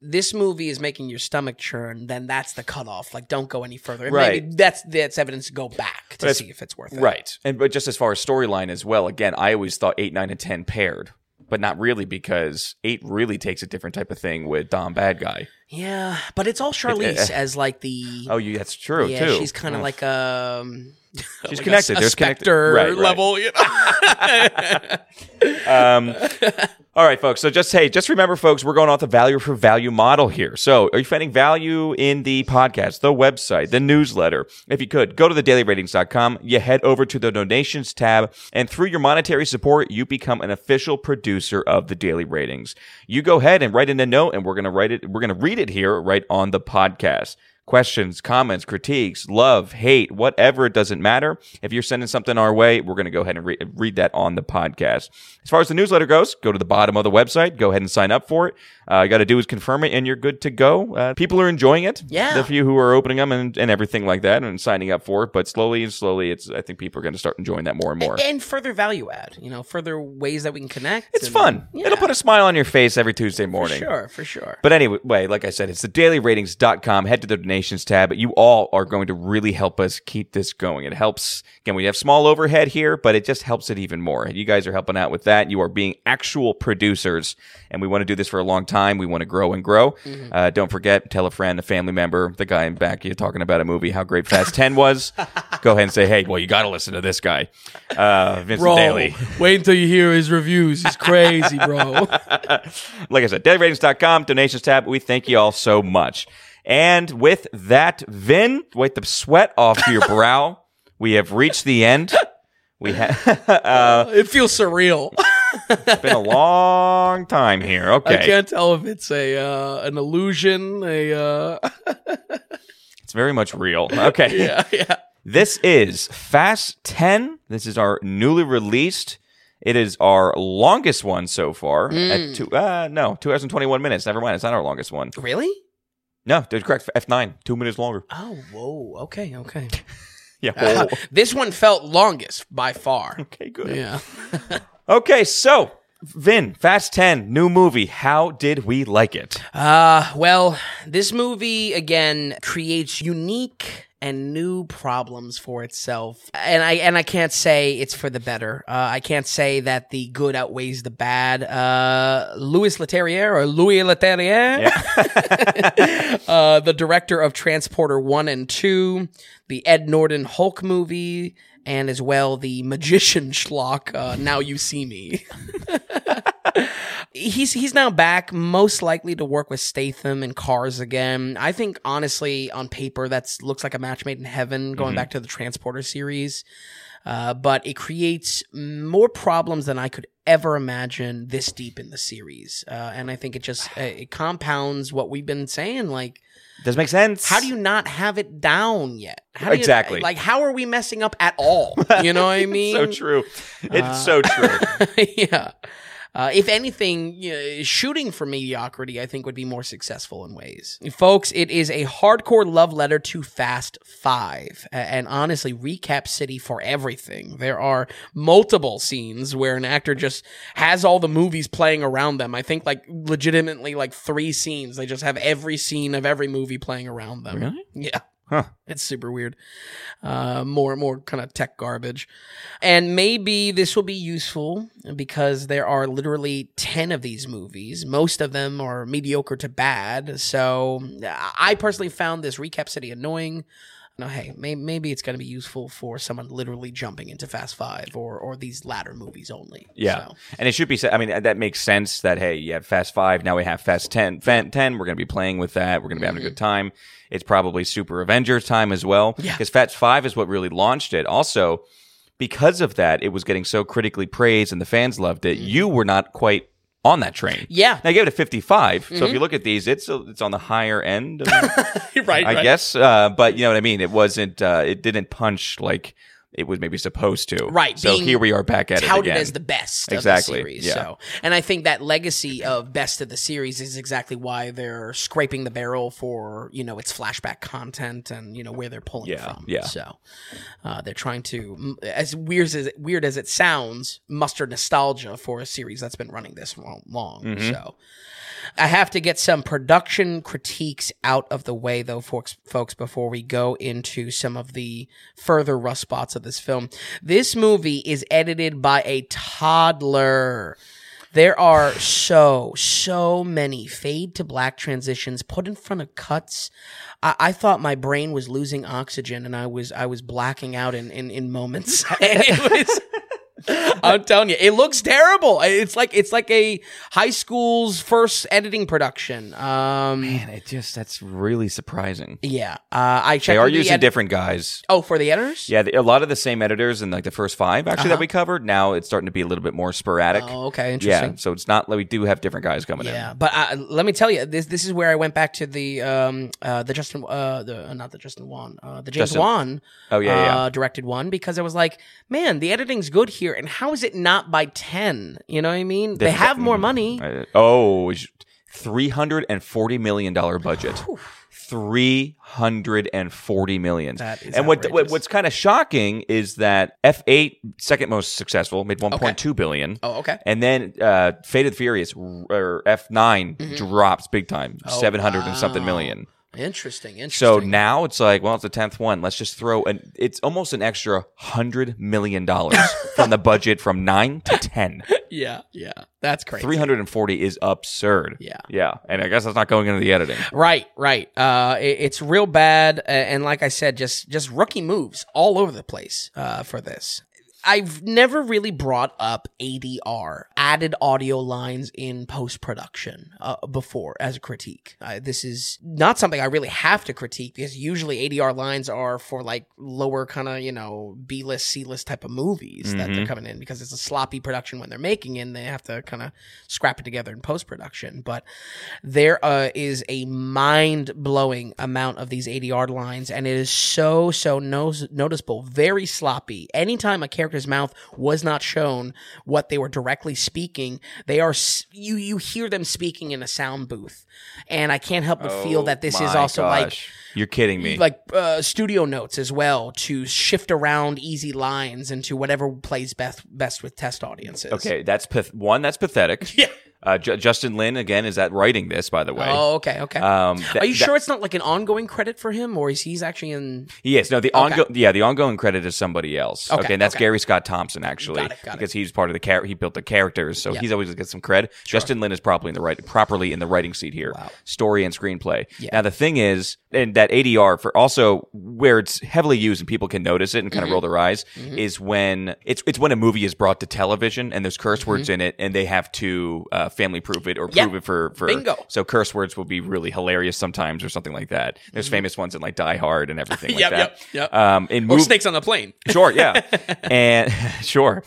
this movie is making your stomach churn. Then that's the cutoff. Like, don't go any further. And Maybe Right. that's that's evidence to go back to But see if it's worth it. Right. And but just as far as storyline as well, again, I always thought 8, 9, and 10 paired. But not really because 8 really takes a different type of thing with Dom Bad Guy. Yeah, but it's all Charlize as like the. Oh, you that's true yeah, too. she's kind of Oh. like um. She's like connected. A, a There's connected- Spectre right, right. level, you know. Um, all right, folks. So just hey, just remember, folks, we're going off the value for value model here. So are you finding value in the podcast, the website, the newsletter? If you could, go to the dailyratings.com. You head over to the donations tab, and through your monetary support, you become an official producer of the Daily Ratings. You go ahead and write in a note, and we're gonna write it. We're gonna read it here right on the podcast questions, comments, critiques, love, hate, whatever, it doesn't matter. If you're sending something our way, we're going to go ahead and re- read that on the podcast. As far as the newsletter goes, go to the bottom of the website, go ahead and sign up for it. Uh, you got to do is confirm it, and you're good to go. Uh, people are enjoying it. Yeah. The few who are opening them and, and everything like that and signing up for it, but slowly and slowly, it's I think people are going to start enjoying that more and more. and further value add, you know, further ways that we can connect. It's and- fun. Yeah, It'll put a smile on your face every Tuesday for morning. sure, for sure. But anyway, like I said, it's the dailyratings.com. Head to the donations tab. But you all are going to really help us keep this going. It helps. Again, we have small overhead here, but it just helps it even more. You guys are helping out with that. You are being actual producers, and we want to do this for a long time. We want to grow and grow. Uh, don't forget, tell a friend, a family member, the guy in back you talking about a movie, how great Fast 10 was. Go ahead and say, hey, well, you got to listen to this guy, uh, Vincent Bro, Daly. wait until you hear his reviews. He's crazy, bro. like I said, dailyratings.com, donations tab. We thank you all so much. And with that, Vin, wipe the sweat off your brow. We have reached the end. We have uh, it feels surreal. it's been a long time here. Okay, I can't tell if it's a uh, an illusion. A uh, it's very much real. Okay, yeah, yeah. this is Fast Ten. This is our newly released It is our longest one so far Mm. at two. Uh, no, two hours and twenty one minutes. Never mind, it's not our longest one. Really? No, they're correct. F nine, two minutes longer. Oh, whoa. Okay, okay. Yeah. Uh, this one felt longest by far. okay, good. Yeah. Okay, so Vin, Fast Ten, new movie. How did we like it? Uh, well, this movie again creates unique and new problems for itself. And I and I can't say it's for the better. Uh, I can't say that the good outweighs the bad. Uh, Louis Leterrier or Louis Leterrier, uh, the director of Transporter 1 and 2, the Ed Norton Hulk movie, and as well the magician schlock, uh, Now You See Me. He's he's now back, most likely to work with Statham and Cars again. I think honestly, on paper, that looks like a match made in heaven. Going back to the Transporter series, uh, but it creates more problems than I could ever imagine this deep in the series, uh, and I think it just uh, it compounds what we've been saying. Like, Does make sense? how do you not have it down yet? How do you- Exactly. like, how are we messing up at all? You know what I mean? so true. It's Uh, so true. yeah. Uh, if anything, you know, shooting for mediocrity, I think, would be more successful in ways. Folks, it is a hardcore love letter to Fast Five, and honestly, recap city for everything. There are multiple scenes where an actor just has all the movies playing around them. I think, like, legitimately, like three scenes. They just have every scene of every movie playing around them. Really? Yeah. Huh. It's super weird. Uh, more more kind of tech garbage. And maybe this will be useful because there are literally 10 of these movies. Most of them are mediocre to bad. So I personally found this Recap City annoying. No, hey, may- maybe it's going to be useful for someone literally jumping into Fast Five or, or these latter movies only. Yeah, So, and it should be. said- I mean, that makes sense. That hey, you have Fast Five. Now we have Fast 10. Fa- Ten. We're going to be playing with that. We're going to be having a good mm-hmm. time. It's probably Super Avengers time as well. Yeah. because Fast Five is what really launched it. Also, because of that, it was getting so critically praised and the fans loved it. Mm-hmm. You were not quite on that train. yeah. Now I gave it a 55. So if you look at these, it's it's on the higher end. Of, right, I guess, uh, but you know what I mean. It wasn't. Uh, it didn't punch like it was maybe supposed to. Right, So here we are back at it touted again. as the best Exactly, of the series. yeah. So, and I think that legacy of best of the series is exactly why they're scraping the barrel for you know its flashback content and you know where they're pulling Yeah, from. yeah. So, uh, they're trying to, as weird as it, weird as it sounds, muster nostalgia for a series that's been running this long. long. Mm-hmm. So. I have to get some production critiques out of the way, though, folks, folks, before we go into some of the further rough spots of this film. This movie is edited by a toddler. There are so, so many fade to black transitions put in front of cuts. I, I thought my brain was losing oxygen and I was I was blacking out in, in, in moments. it was I'm telling you, it looks terrible. It's like it's like a high school's first editing production. Um, Man, it just that's really surprising. yeah, uh, I checked. They are the using different guys. Oh, for the editors. Yeah, the, a lot of the same editors in like the first five actually Uh-huh. that we covered. Now it's starting to be a little bit more sporadic. Oh, okay, yeah, interesting. so it's not like we do have different guys coming in. Yeah, but uh, let me tell you, this this is where I went back to the um uh the Justin uh the uh, not the Justin Wan uh the James Justin- Wan Oh, yeah, yeah. uh, directed one because I was like, man, the editing's good here, and how is it not by ten? You know what I mean? They They've have more money. in. Uh, oh, three hundred and forty million dollar budget. Three hundred and forty million. That is and what, what what's kind of shocking is that F eight, second most successful, made one point two billion. Oh, okay. And then uh, Fate of the Furious or F 9 drops big time, Mm-hmm. Oh, seven hundred and something million. Interesting. Interesting. So now it's like, well, it's the tenth one. Let's just throw an. It's almost an extra hundred million dollars from the budget from nine to ten. yeah, yeah, that's crazy. Three hundred and forty is absurd. Yeah. yeah, and I guess that's not going into the editing. Right, right. Uh, it- it's real bad, and like I said, just just rookie moves all over the place uh, for this. I've never really brought up ADR, added audio lines in post production, uh, before as a critique. Uh, this is not something I really have to critique because usually ADR lines are for like lower kind of you know B list, C list type of movies that they're coming in because it's a sloppy production when they're making it and they have to kind of scrap it together in post production. But there uh, is a mind blowing amount of these ADR lines, and it is so so no- noticeable, very sloppy. Anytime a character character's mouth was not shown what they were directly speaking. They are you you hear them speaking in a sound booth, and I can't help but feel Oh that this is my also like. You're kidding me. like uh, studio notes as well to shift around easy lines into whatever plays best best with test audiences. okay, that's one. That's pathetic. Yeah. Uh, Ju- Justin Lin again is that writing this, by the way. Oh, okay, okay. Um, th- Are you sure it's not like an ongoing credit for him, or is he's actually in? Yes, no, the Okay. ongoing yeah, the ongoing credit is somebody else. Okay, Okay, and that's okay. Gary Scott Thompson actually, Got it, got it. because he's part of the char- he built the characters, so Yeah. he's always get some cred. Justin Lin is probably in the right properly in the writing seat here, Wow. story and screenplay. Yeah. Now the thing is, and that ADR for also where it's heavily used and people can notice it and kind Mm-hmm. of roll their eyes is when it's it's when a movie is brought to television and there's curse words in it and they have to uh, family proof it or Mm-hmm. Yeah. prove it for for Bingo. so curse words will be really hilarious sometimes or something like that. There's famous ones in like Die Hard and everything like Yep, that. Mm-hmm. yep, yep. Um, in Or snakes on the plane. Sure, yeah, and sure,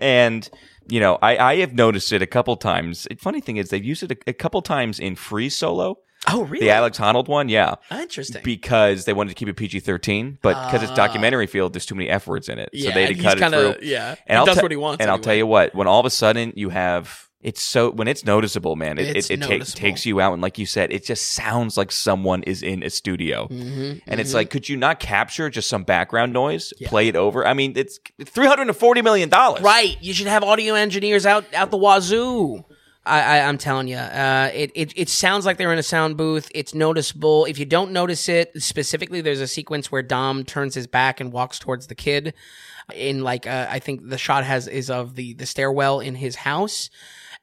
and you know, I I have noticed it a couple times. Funny thing is, they've used it a, a couple times in Free Solo, Oh, really? the Alex Honnold one, yeah, Interesting. because they wanted to keep it PG thirteen, but because it's documentary field, there's too many F words in it, so Ah. They had to cut it kinda- through. yeah, he and I'll does te- what he wants And I'll tell you what, when all of a sudden you have. It's so when it's noticeable, man. It It's it, it ta- noticeable. takes you out, and like you said, it just sounds like someone is in a studio. Mm-hmm, And it's like, could you not capture just some background noise, play it over? I mean, it's three hundred and forty million dollars, Right. You should have audio engineers out out the wazoo. I, I, I'm telling you, uh, it, it it sounds like they're in a sound booth. It's noticeable. If you don't notice it specifically, there's a sequence where Dom turns his back and walks towards the kid. In like, uh, I think the shot has is of the the stairwell in his house,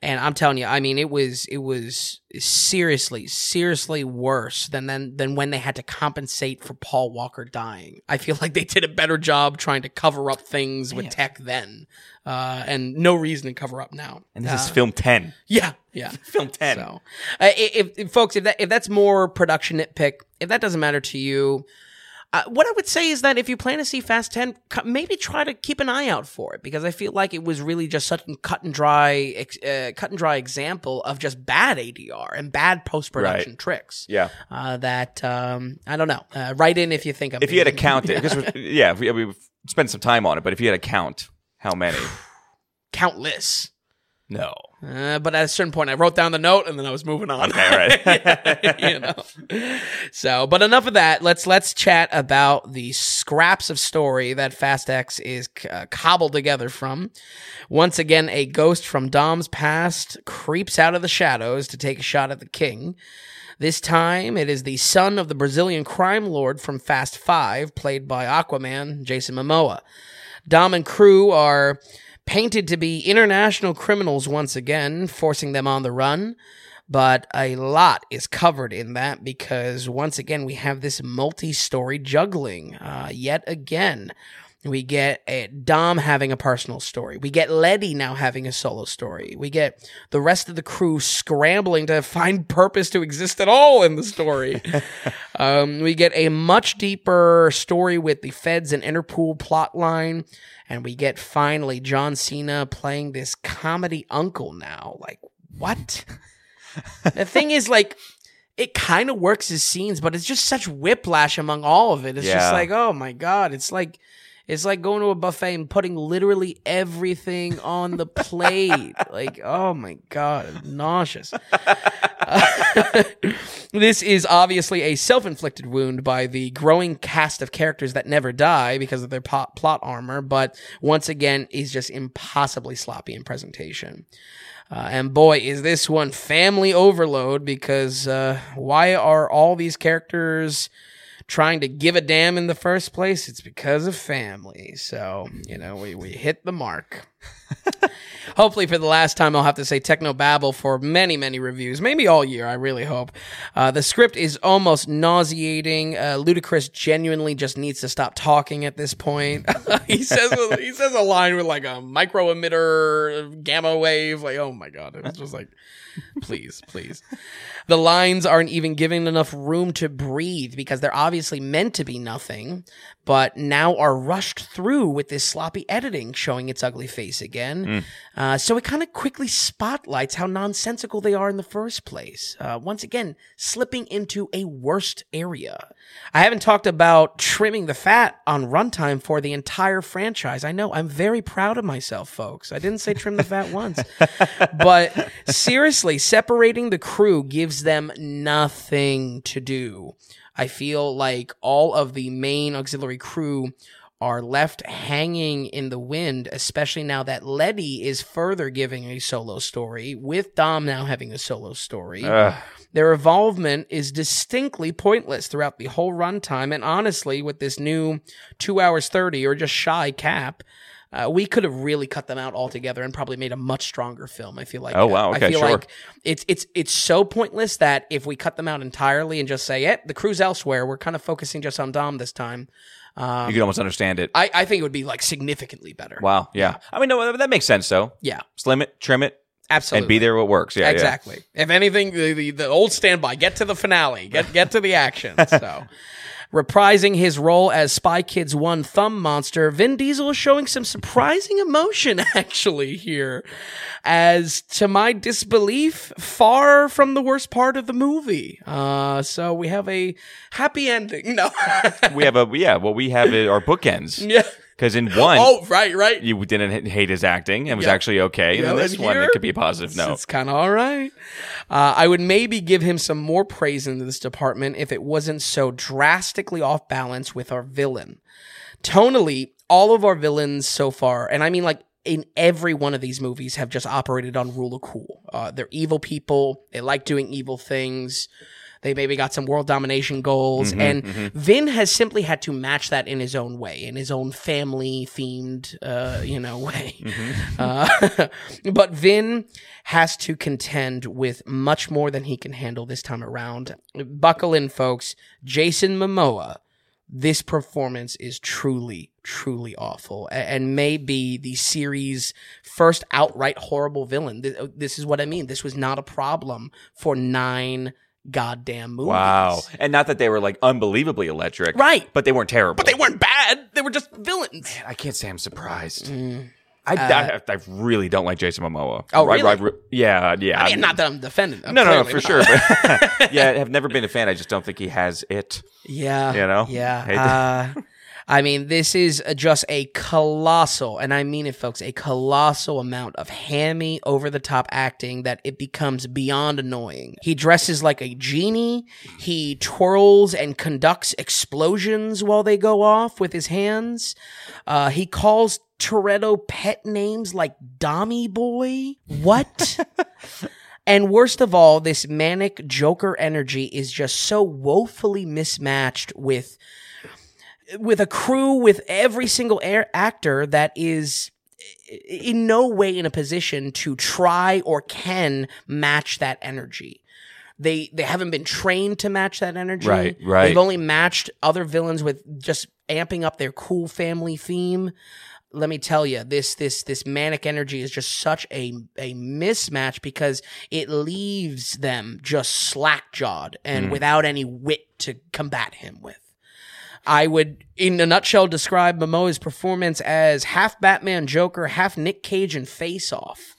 and I'm telling you, I mean, it was it was seriously seriously worse than than than when they had to compensate for Paul Walker dying. I feel like they did a better job trying to cover up things with tech then, uh, and no reason to cover up now. And this Uh, is film ten. yeah, yeah. Film ten. So, uh, if, if folks, if that if that's more production nitpick, if that doesn't matter to you, uh, what I would say is that if you plan to see Fast Ten, maybe try to keep an eye out for it because I feel like it was really just such a cut and dry, uh, cut and dry example of just bad ADR and bad post production Right. tricks. Yeah. Uh, that um, I don't know. Uh, write in if you think I'm If you had to count it, because yeah, we, we've spent some time on it, but if you had to count how many, countless. no. Uh, but at a certain point, I wrote down the note and then I was moving on. Okay, right. you know. So, but enough of that. Let's let's chat about the scraps of story that Fast X is uh, cobbled together from. Once again, a ghost from Dom's past creeps out of the shadows to take a shot at the king. This time, it is the son of the Brazilian crime lord from Fast Five, played by Aquaman Jason Momoa. Dom and crew are painted to be international criminals once again, forcing them on the run. But a lot is covered in that because once again we have this multi-story juggling. Uh, yet again, we get Dom having a personal story. We get Letty now having a solo story. We get the rest of the crew scrambling to find purpose to exist at all in the story. um, we get a much deeper story with the Feds and Interpol plot line. And we get finally John Cena playing this comedy uncle now. Like, what? the thing is, like, it kind of works as scenes, but it's just such whiplash among all of it. It's Yeah. just like, oh my god, it's like it's like going to a buffet and putting literally everything on the plate. like, oh my god, nauseous. this is obviously a self-inflicted wound by the growing cast of characters that never die because of their plot, plot armor, but once again is just impossibly sloppy in presentation. Uh, and boy, is this one family overload because uh, why are all these characters trying to give a damn in the first place? It's because of family. So, you know, we, we hit the mark. Hopefully, for the last time, I'll have to say Techno Babble for many, many reviews, maybe all year. I really hope. Uh, the script is almost nauseating. Uh, Ludacris genuinely just needs to stop talking at this point. he says he says a line with like a micro emitter, gamma wave. Like, oh my god, it was just like, please, please. The lines aren't even given enough room to breathe because they're obviously meant to be nothing, but now are rushed through with this sloppy editing showing its ugly face again. Uh, Uh, so it kind of quickly spotlights how nonsensical they are in the first place. Uh, once again, slipping into a worst area. I haven't talked about trimming the fat on runtime for the entire franchise. I know I'm very proud of myself, folks. I didn't say trim the fat once, but seriously, separating the crew gives them nothing to do. I feel like all of the main auxiliary crew are left hanging in the wind, especially now that Letty is further giving a solo story, with Dom now having a solo story. Ugh. Their involvement is distinctly pointless throughout the whole runtime, and honestly, with this new two hours 30 or just shy cap, uh, we could have really cut them out altogether and probably made a much stronger film. I feel like. Oh, wow. Okay, I feel sure. like it's it's it's so pointless that if we cut them out entirely and just say, "Yeah, the crew's elsewhere," we're kind of focusing just on Dom this time. Um, you can almost understand it. I, I think it would be like significantly better. wow. Yeah. I mean, no, that makes sense though. Yeah, Slim it, trim it, absolutely. and be there what works. Yeah. yeah. exactly. If anything, the, the, the old standby, get to the finale, get get to the action. So, reprising his role as Spy Kids One Thumb Monster, Vin Diesel is showing some surprising emotion actually here, as to my disbelief, far from the worst part of the movie. Uh, so we have a happy ending. No, We have a yeah. Well, we have it, our bookends yeah. Because in one Oh, right, right. you didn't hate his acting and was Yeah. actually okay. And in this one, it could be a positive note. It's kind of all right. Uh, I would maybe give him some more praise in this department if it wasn't so drastically off balance with our villain. Tonally, all of our villains so far, and I mean like in every one of these movies, have just operated on rule of cool. Uh, they're evil people. They like doing evil things. They maybe got some world domination goals, and Vin has simply had to match that in his own way, in his own family themed, uh, you know, way. Uh, but Vin has to contend with much more than he can handle this time around. Buckle in, folks. Jason Momoa. This performance is truly, truly awful, and may be the series' first outright horrible villain. This is what I mean. This was not a problem for nine goddamn movies. Wow. And not that they were like unbelievably electric. Right. But they weren't terrible. But they weren't bad. They were just villains. I can't say I'm surprised. Mm. I, I, I really don't like Jason Momoa. Oh, I- I really? re- yeah, yeah. I mean, not that I'm defending no, no, no, for not. sure. But yeah, I've never been a fan. I just don't think he has it. Yeah. You know? Yeah. Uh, I mean, this is just a colossal, and I mean it, folks, a colossal amount of hammy, over the top acting that it becomes beyond annoying. He dresses like a genie. He twirls and conducts explosions while they go off with his hands. Uh, he calls Toretto pet names like Dommy Boy. What? And worst of all, this manic Joker energy is just so woefully mismatched with with a crew with every single air actor that is in no way in a position to try or can match that energy. They they haven't been trained to match that energy. Right, right. They've only matched other villains with just amping up their cool family theme let me tell you, this this this manic energy is just such a a mismatch because it leaves them just slack jawed and mm. without any wit to combat him with. I would, in a nutshell, describe Momoa's performance as half Batman Joker, half Nick Cage and Face Off.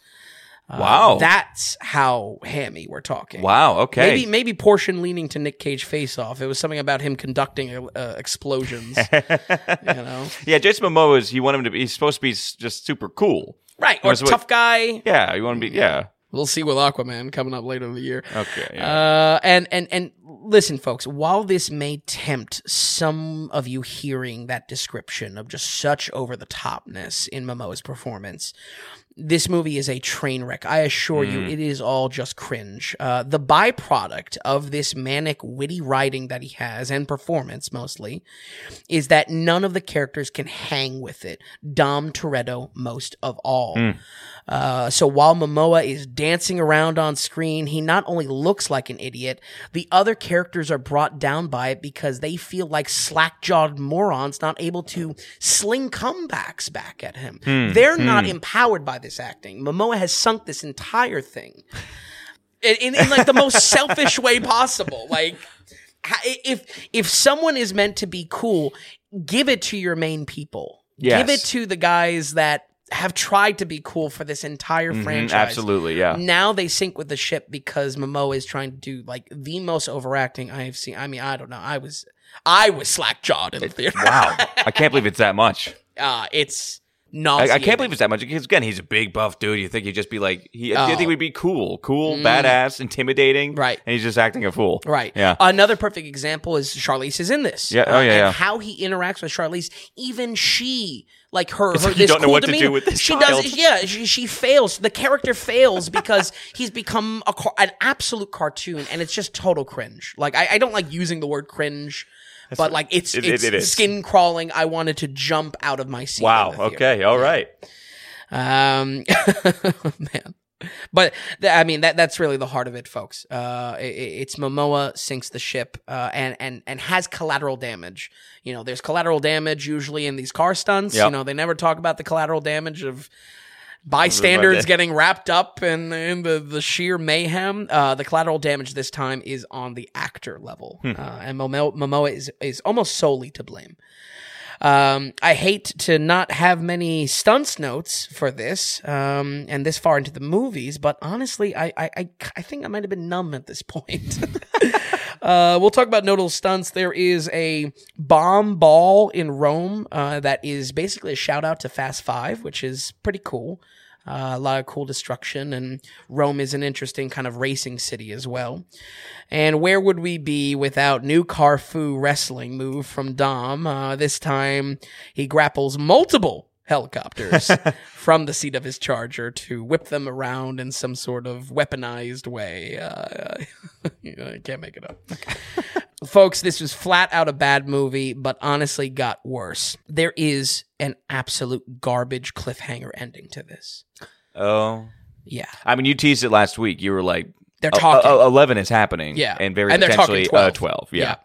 wow. That's how hammy we're talking. wow. Okay. Maybe maybe portion leaning to Nick Cage Face Off. It was something about him conducting uh, explosions. you know, yeah, Jason Momoa is, you want him to be, he's supposed to be just super cool. right? Or Whereas what- tough guy. Yeah, you want to be, yeah. We'll see with Aquaman coming up later in the year. Okay. Yeah. Uh, and and and listen, folks. While this may tempt some of you hearing that description of just such over the topness in Momoa's performance, this movie is a train wreck. I assure you, it is all just cringe. Uh, the byproduct of this manic, witty writing that he has and performance mostly is that none of the characters can hang with it. Dom Toretto, most of all. Uh, so while Momoa is dancing around on screen, he not only looks like an idiot, the other characters are brought down by it because they feel like slack-jawed morons not able to sling comebacks back at him. They're not empowered by this acting. Momoa has sunk this entire thing in, in, in like the most selfish way possible. Like if if someone is meant to be cool, give it to your main people. Give it to the guys that have tried to be cool for this entire Mhm, franchise. absolutely, yeah. Now they sink with the ship because Momoa is trying to do like the most overacting I have seen. I mean, I don't know. I was I was slack jawed in the theater. Wow, I can't believe it's that much. uh, it's nauseating. I can't believe it's that much because again, he's a big buff dude. You think he'd just be like, he, I Oh. think we'd be cool, cool, Mm. badass, intimidating, Right. And he's just acting a fool, Right. Yeah. Another perfect example is Charlize is in this. Uh, Yeah. Oh, yeah, and yeah. How he interacts with Charlize, even she, like her, her like you this don't know cool what to do demeanor, with this She child. does. Yeah. She, she fails. The character fails because he's become a car- an absolute cartoon, and it's just total cringe. Like I, I don't like using the word cringe. But like it's It- it- it's skin crawling. I wanted to jump out of my seat. Wow. in the theater. Okay. All right. Um, man. But th- I mean that that's really the heart of it, folks. Uh, i- i it's Momoa sinks the ship, uh, and and and has collateral damage. You know, there's collateral damage usually in these car stunts. Yep. You know, they never talk about the collateral damage of bystanders getting wrapped up in, in the, the sheer mayhem. Uh, the collateral damage this time is on the actor level, Hmm. uh, and Momoa, Momoa is is almost solely to blame. Um, I hate to not have many stunts notes for this, um, and this far into the movies, but honestly, I, I, I, I think I might have been numb at this point. uh, we'll talk about notable stunts. There is a bomb ball in Rome uh, that is basically a shout out to Fast Five, which is pretty cool. Uh, a lot of cool destruction, and Rome is an interesting kind of racing city as well. And where would we be without new Carfu wrestling move from Dom? Uh, this time he grapples multiple helicopters from the seat of his charger to whip them around in some sort of weaponized way. Uh, I can't make it up. Folks, this was flat out a bad movie, but honestly got worse. There is an absolute garbage cliffhanger ending to this. Oh, Yeah. I mean, you teased it last week. You were like, They're "Oh, talking. oh, 11 is happening. Yeah. And very And they're potentially talking 12. Uh, 12. Yeah.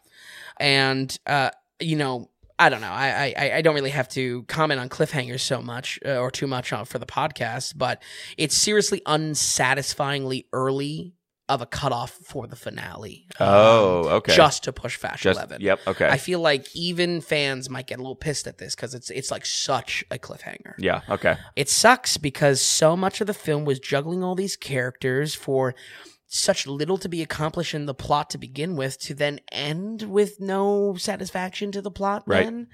And uh, you know, I don't know. I, I I don't really have to comment on cliffhangers so much uh, or too much on for the podcast, but it's seriously unsatisfyingly early of a cutoff for the finale. Oh, Um, okay. Just to push Fast Just, Eleven. yep. Okay. I feel like even fans might get a little pissed at this because it's it's like such a cliffhanger. yeah. Okay. It sucks because so much of the film was juggling all these characters for such little to be accomplished in the plot to begin with to then end with no satisfaction to the plot Right. then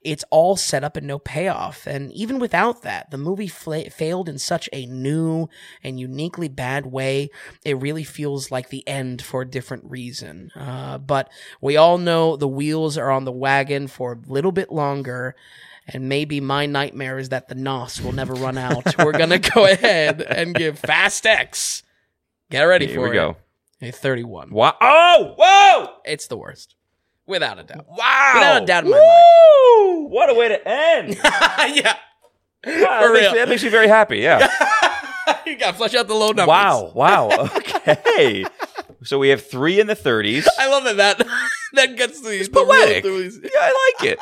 it's all set up and no payoff and even without that the movie fla- failed in such a new and uniquely bad way it really feels like the end for a different reason uh, but we all know the wheels are on the wagon for a little bit longer and maybe my nightmare is that the NOS will never run out. We're gonna go ahead and give Fast X. Get ready Here for we go. A 31. Wow. Oh, whoa. It's the worst. Without a doubt. Wow. Without a doubt in my Woo! What a way to end. yeah. Wow, For that, makes, real. that makes me very happy. Yeah. you gotta flush out the low numbers. wow. Wow. Okay. so we have three in the 30s. I love that that, that gets the, the poetic. Yeah, I like it.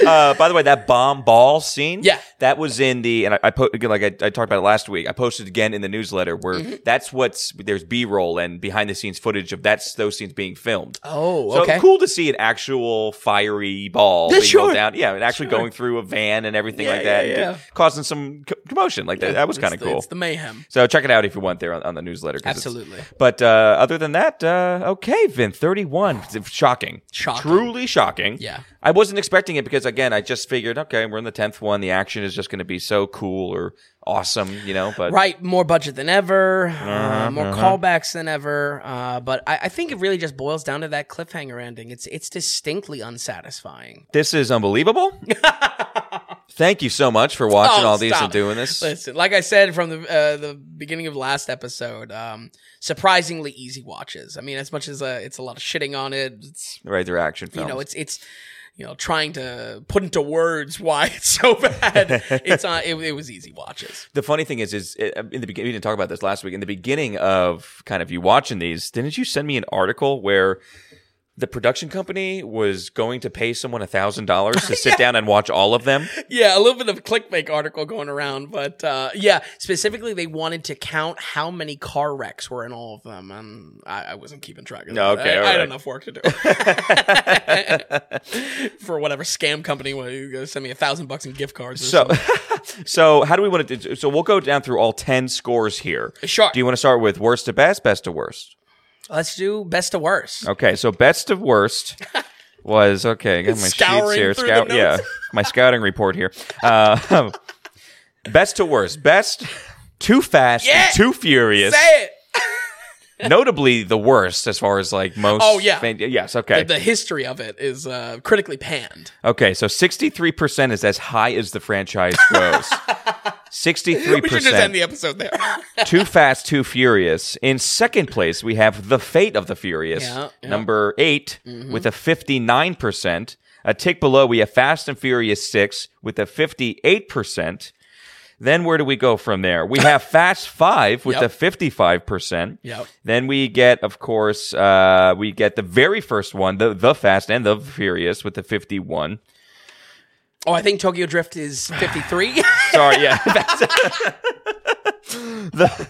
uh, by the way, that bomb ball scene, Yeah. that was in the, and I, I put again, like I, I talked about it last week. I posted again in the newsletter where Mm-hmm. that's what's there's B roll and behind the scenes footage of that's those scenes being filmed. Oh, So okay. cool to see an actual fiery ball Yeah, being sure. down. Yeah, and actually Sure. going through a van and everything Yeah, like that, yeah, yeah. causing some co- commotion. Like that, that was kind of cool. It's the mayhem. So check it out if you want there on, on the newsletter. Absolutely. But uh, other than that, uh, okay, Vin, 31. Shocking. Shocking. Truly shocking. Yeah. I wasn't expecting it because, again, I just figured, okay, we're in the 10th one. The action is just going to be so cool or awesome, you know, but Right, more budget than ever, uh, Uh-huh, more uh-huh. callbacks than ever. Uh, but I, I think it really just boils down to that cliffhanger ending. It's it's distinctly unsatisfying. this is unbelievable. Thank you so much for watching Oh, all these stop. and doing this. Listen, like I said from the uh, the beginning of last episode, um, surprisingly easy watches. I mean, as much as uh, it's a lot of shitting on it, it's Right, they're action films. you know, it's it's you know trying to put into words why it's so bad. it's uh, it, it was easy watches. the funny thing is, is uh, in the beginning, we didn't talk about this last week. In the beginning of kind of you watching these, didn't you send me an article where the production company was going to pay someone a thousand dollars to sit down and watch all of them. Yeah, a little bit of a clickbait article going around, but uh, yeah, specifically they wanted to count how many car wrecks were in all of them, and I, I wasn't keeping track of that. okay, I, I had enough work to do for whatever scam company gonna send me a thousand bucks in gift cards. Or So, so how do we want to? do So we'll go down through all ten scores here. Sure. Do you want to start with worst to best, best to worst? Let's do best to worst. Okay, so best of worst was okay. I got my sheets here. through the Scout, yeah, notes. my scouting report here. Uh, best to worst, best too fast, Yeah. too furious. Say it. Notably, the worst as far as like most. Oh, yeah. fan- yes. Okay. The history of it is uh, critically panned. okay. So sixty-three percent is as high as the franchise goes. Sixty-three We should just end the episode there. Too fast, too furious. In second place, we have the Fate of the Furious, Yeah, yeah. number 8 with a fifty-nine percent. A tick below, we have Fast and Furious Six with a fifty-eight percent. Then where do we go from there? We have Fast Five with Yep. a fifty-five percent. Yep. Then we get, of course, uh, we get the very first one, the the Fast and the Furious with the fifty-one. Oh, I think Tokyo Drift is 53. Sorry, yeah. That's- The-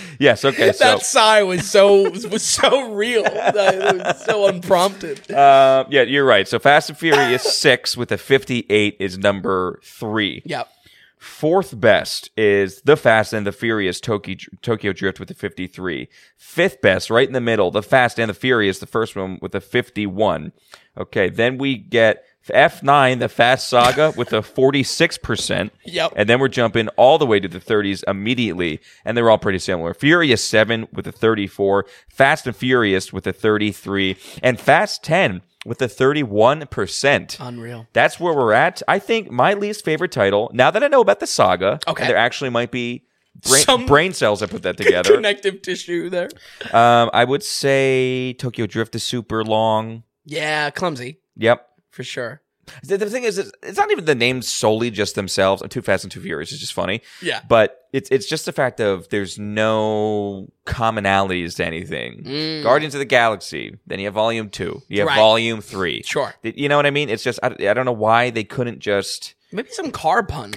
yes. Okay. So. that sigh was so was so real, It was so unprompted. Uh, yeah, you're right. So Fast and Furious 6 with a 58 is number three. Yep. Fourth best is The Fast and the Furious Tokyo, Tokyo Drift with a 53. Fifth best, right in the middle, The Fast and the Furious, the first one with a 51. Okay, then we get F9, The Fast Saga with a 46%. Yep. And then we're jumping all the way to the 30s immediately, and they're all pretty similar. Furious 7 with a 34, Fast and Furious with a 33, and Fast 10 with a 31%. Unreal. That's where we're at. I think my least favorite title, now that I know about the saga, Okay. there actually might be brain, Some- brain cells that put that together, Connective tissue there. um, I would say Tokyo Drift is super long. Yeah, clumsy Yep. For sure. The, the thing is, it's it's not even the names solely just themselves. Too Fast and Too Furious is just funny. Yeah. But it's it's just the fact of there's no commonalities to anything. Mm. Guardians of the Galaxy. Then you have Volume Two. You have Right. Volume Three. Sure. You know what I mean? It's just I, I don't know why they couldn't just. Maybe some car puns.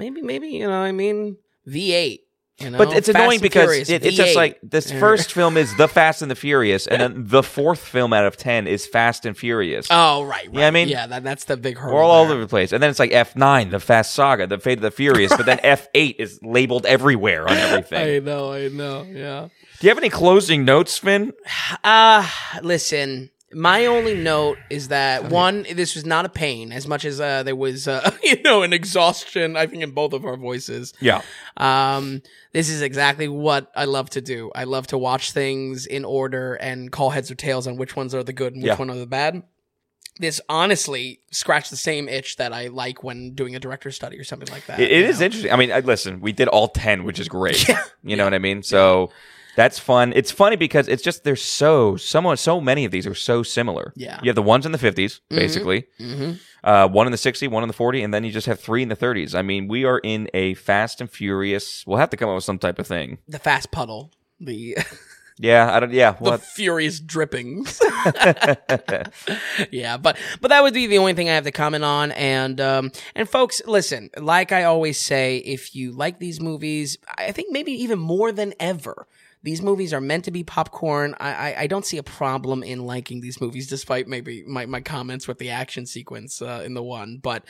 maybe, maybe you know. I mean, V eight. You know, But it's Fast annoying because it, it's just like this first film is The Fast and the Furious, and then the fourth film out of ten is Fast and Furious. Oh right, right. I mean- yeah, that, that's the big hurdle. We're all there. over the place. And then it's like F9, The Fast Saga, The Fate of the Furious, but then F8 is labeled everywhere on everything. I know, I know. Yeah. Do you have any closing notes, Vin? Uh listen. My only note is that one, this was not a pain as much as uh, there was, uh, you know, an exhaustion. I think in both of our voices. Yeah. Um, this is exactly what I love to do. I love to watch things in order and call heads or tails on which ones are the good and which Yeah. one are the bad. This honestly scratched the same itch that I like when doing a director study or something like that. It, it is know? interesting. I mean, I, listen, we did all 10, which is great. Yeah. You know what I mean? So that's fun. It's funny because it's just, there's so, so, so many of these are so similar. Yeah. You have the ones in the 50s, basically, Mhm. uh, one in the 60, one in the 40, and then you just have three in the 30s. I mean, we are in a fast and furious, we'll have to come up with some type of thing. The fast puddle. The Yeah, I don't, yeah. the Well, furious drippings. yeah, but but that would be the only thing I have to comment on. And um, and folks, listen, like I always say, if you like these movies, I think maybe even more than ever. These movies are meant to be popcorn. I, I, I don't see a problem in liking these movies, despite maybe my, my comments with the action sequence uh, in the one. But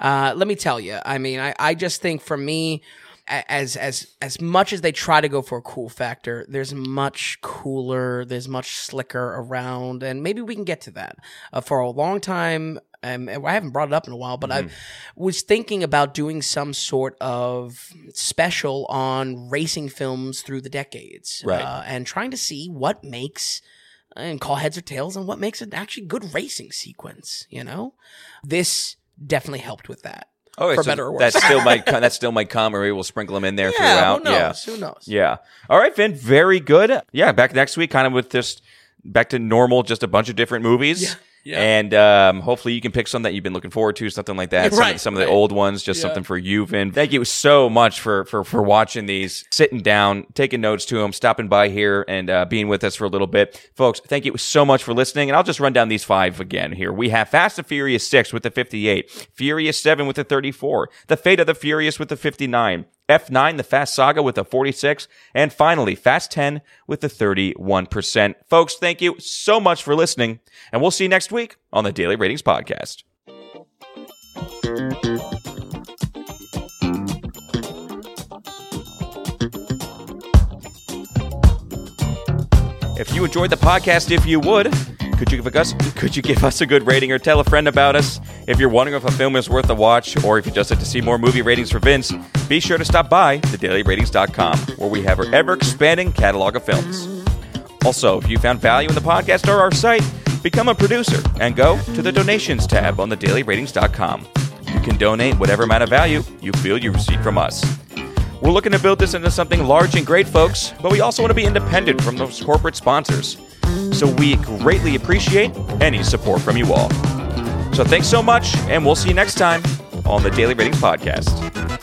uh, let me tell you, I mean, I, I just think for me, as as as much as they try to go for a cool factor, there's much cooler, there's much slicker around, and maybe we can get to that. Uh, for a long time, um, I haven't brought it up in a while, but I was thinking about doing some sort of special on racing films through the decades, Right. Uh, and trying to see what makes and call heads or tails and what makes an actually good racing sequence. You know, this definitely helped with that. Oh, for so better or worse. That still might, that still might come, or maybe we'll sprinkle them in there Yeah, throughout. who knows? Yeah. Who knows? Yeah. All right, Vin. Very good. Yeah. Back next week, kind of with just back to normal, just a bunch of different movies. Yeah. Yeah. And um, hopefully you can pick some that you've been looking forward to, something like that. Some, Right, some of the right. old ones, just Yeah. something for you, Vin. Thank you so much for for for watching these, sitting down, taking notes to them, stopping by here, and uh, being with us for a little bit, folks. Thank you so much for listening. And I'll just run down these five again here. We have Fast and Furious Six with the 58, Furious Seven with the 34, The Fate of the Furious with the 59. F9, the Fast Saga with a 46, and finally, Fast 10 with the 31%. Folks, thank you so much for listening, and we'll see you next week on the Daily Ratings Podcast. If you enjoyed the podcast, if you would, could you give us could you give us a good rating or tell a friend about us? If you're wondering if a film is worth a watch, or if you just like to see more movie ratings for Vince, be sure to stop by thedailyratings.com, where we have our ever expanding catalog of films. Also, if you found value in the podcast or our site, become a producer and go to the donations tab on thedailyratings.com. You can donate whatever amount of value you feel you receive from us. We're looking to build this into something large and great, folks, but we also want to be independent from those corporate sponsors. So we greatly appreciate any support from you all. So thanks so much, and we'll see you next time on the Daily Ratings Podcast.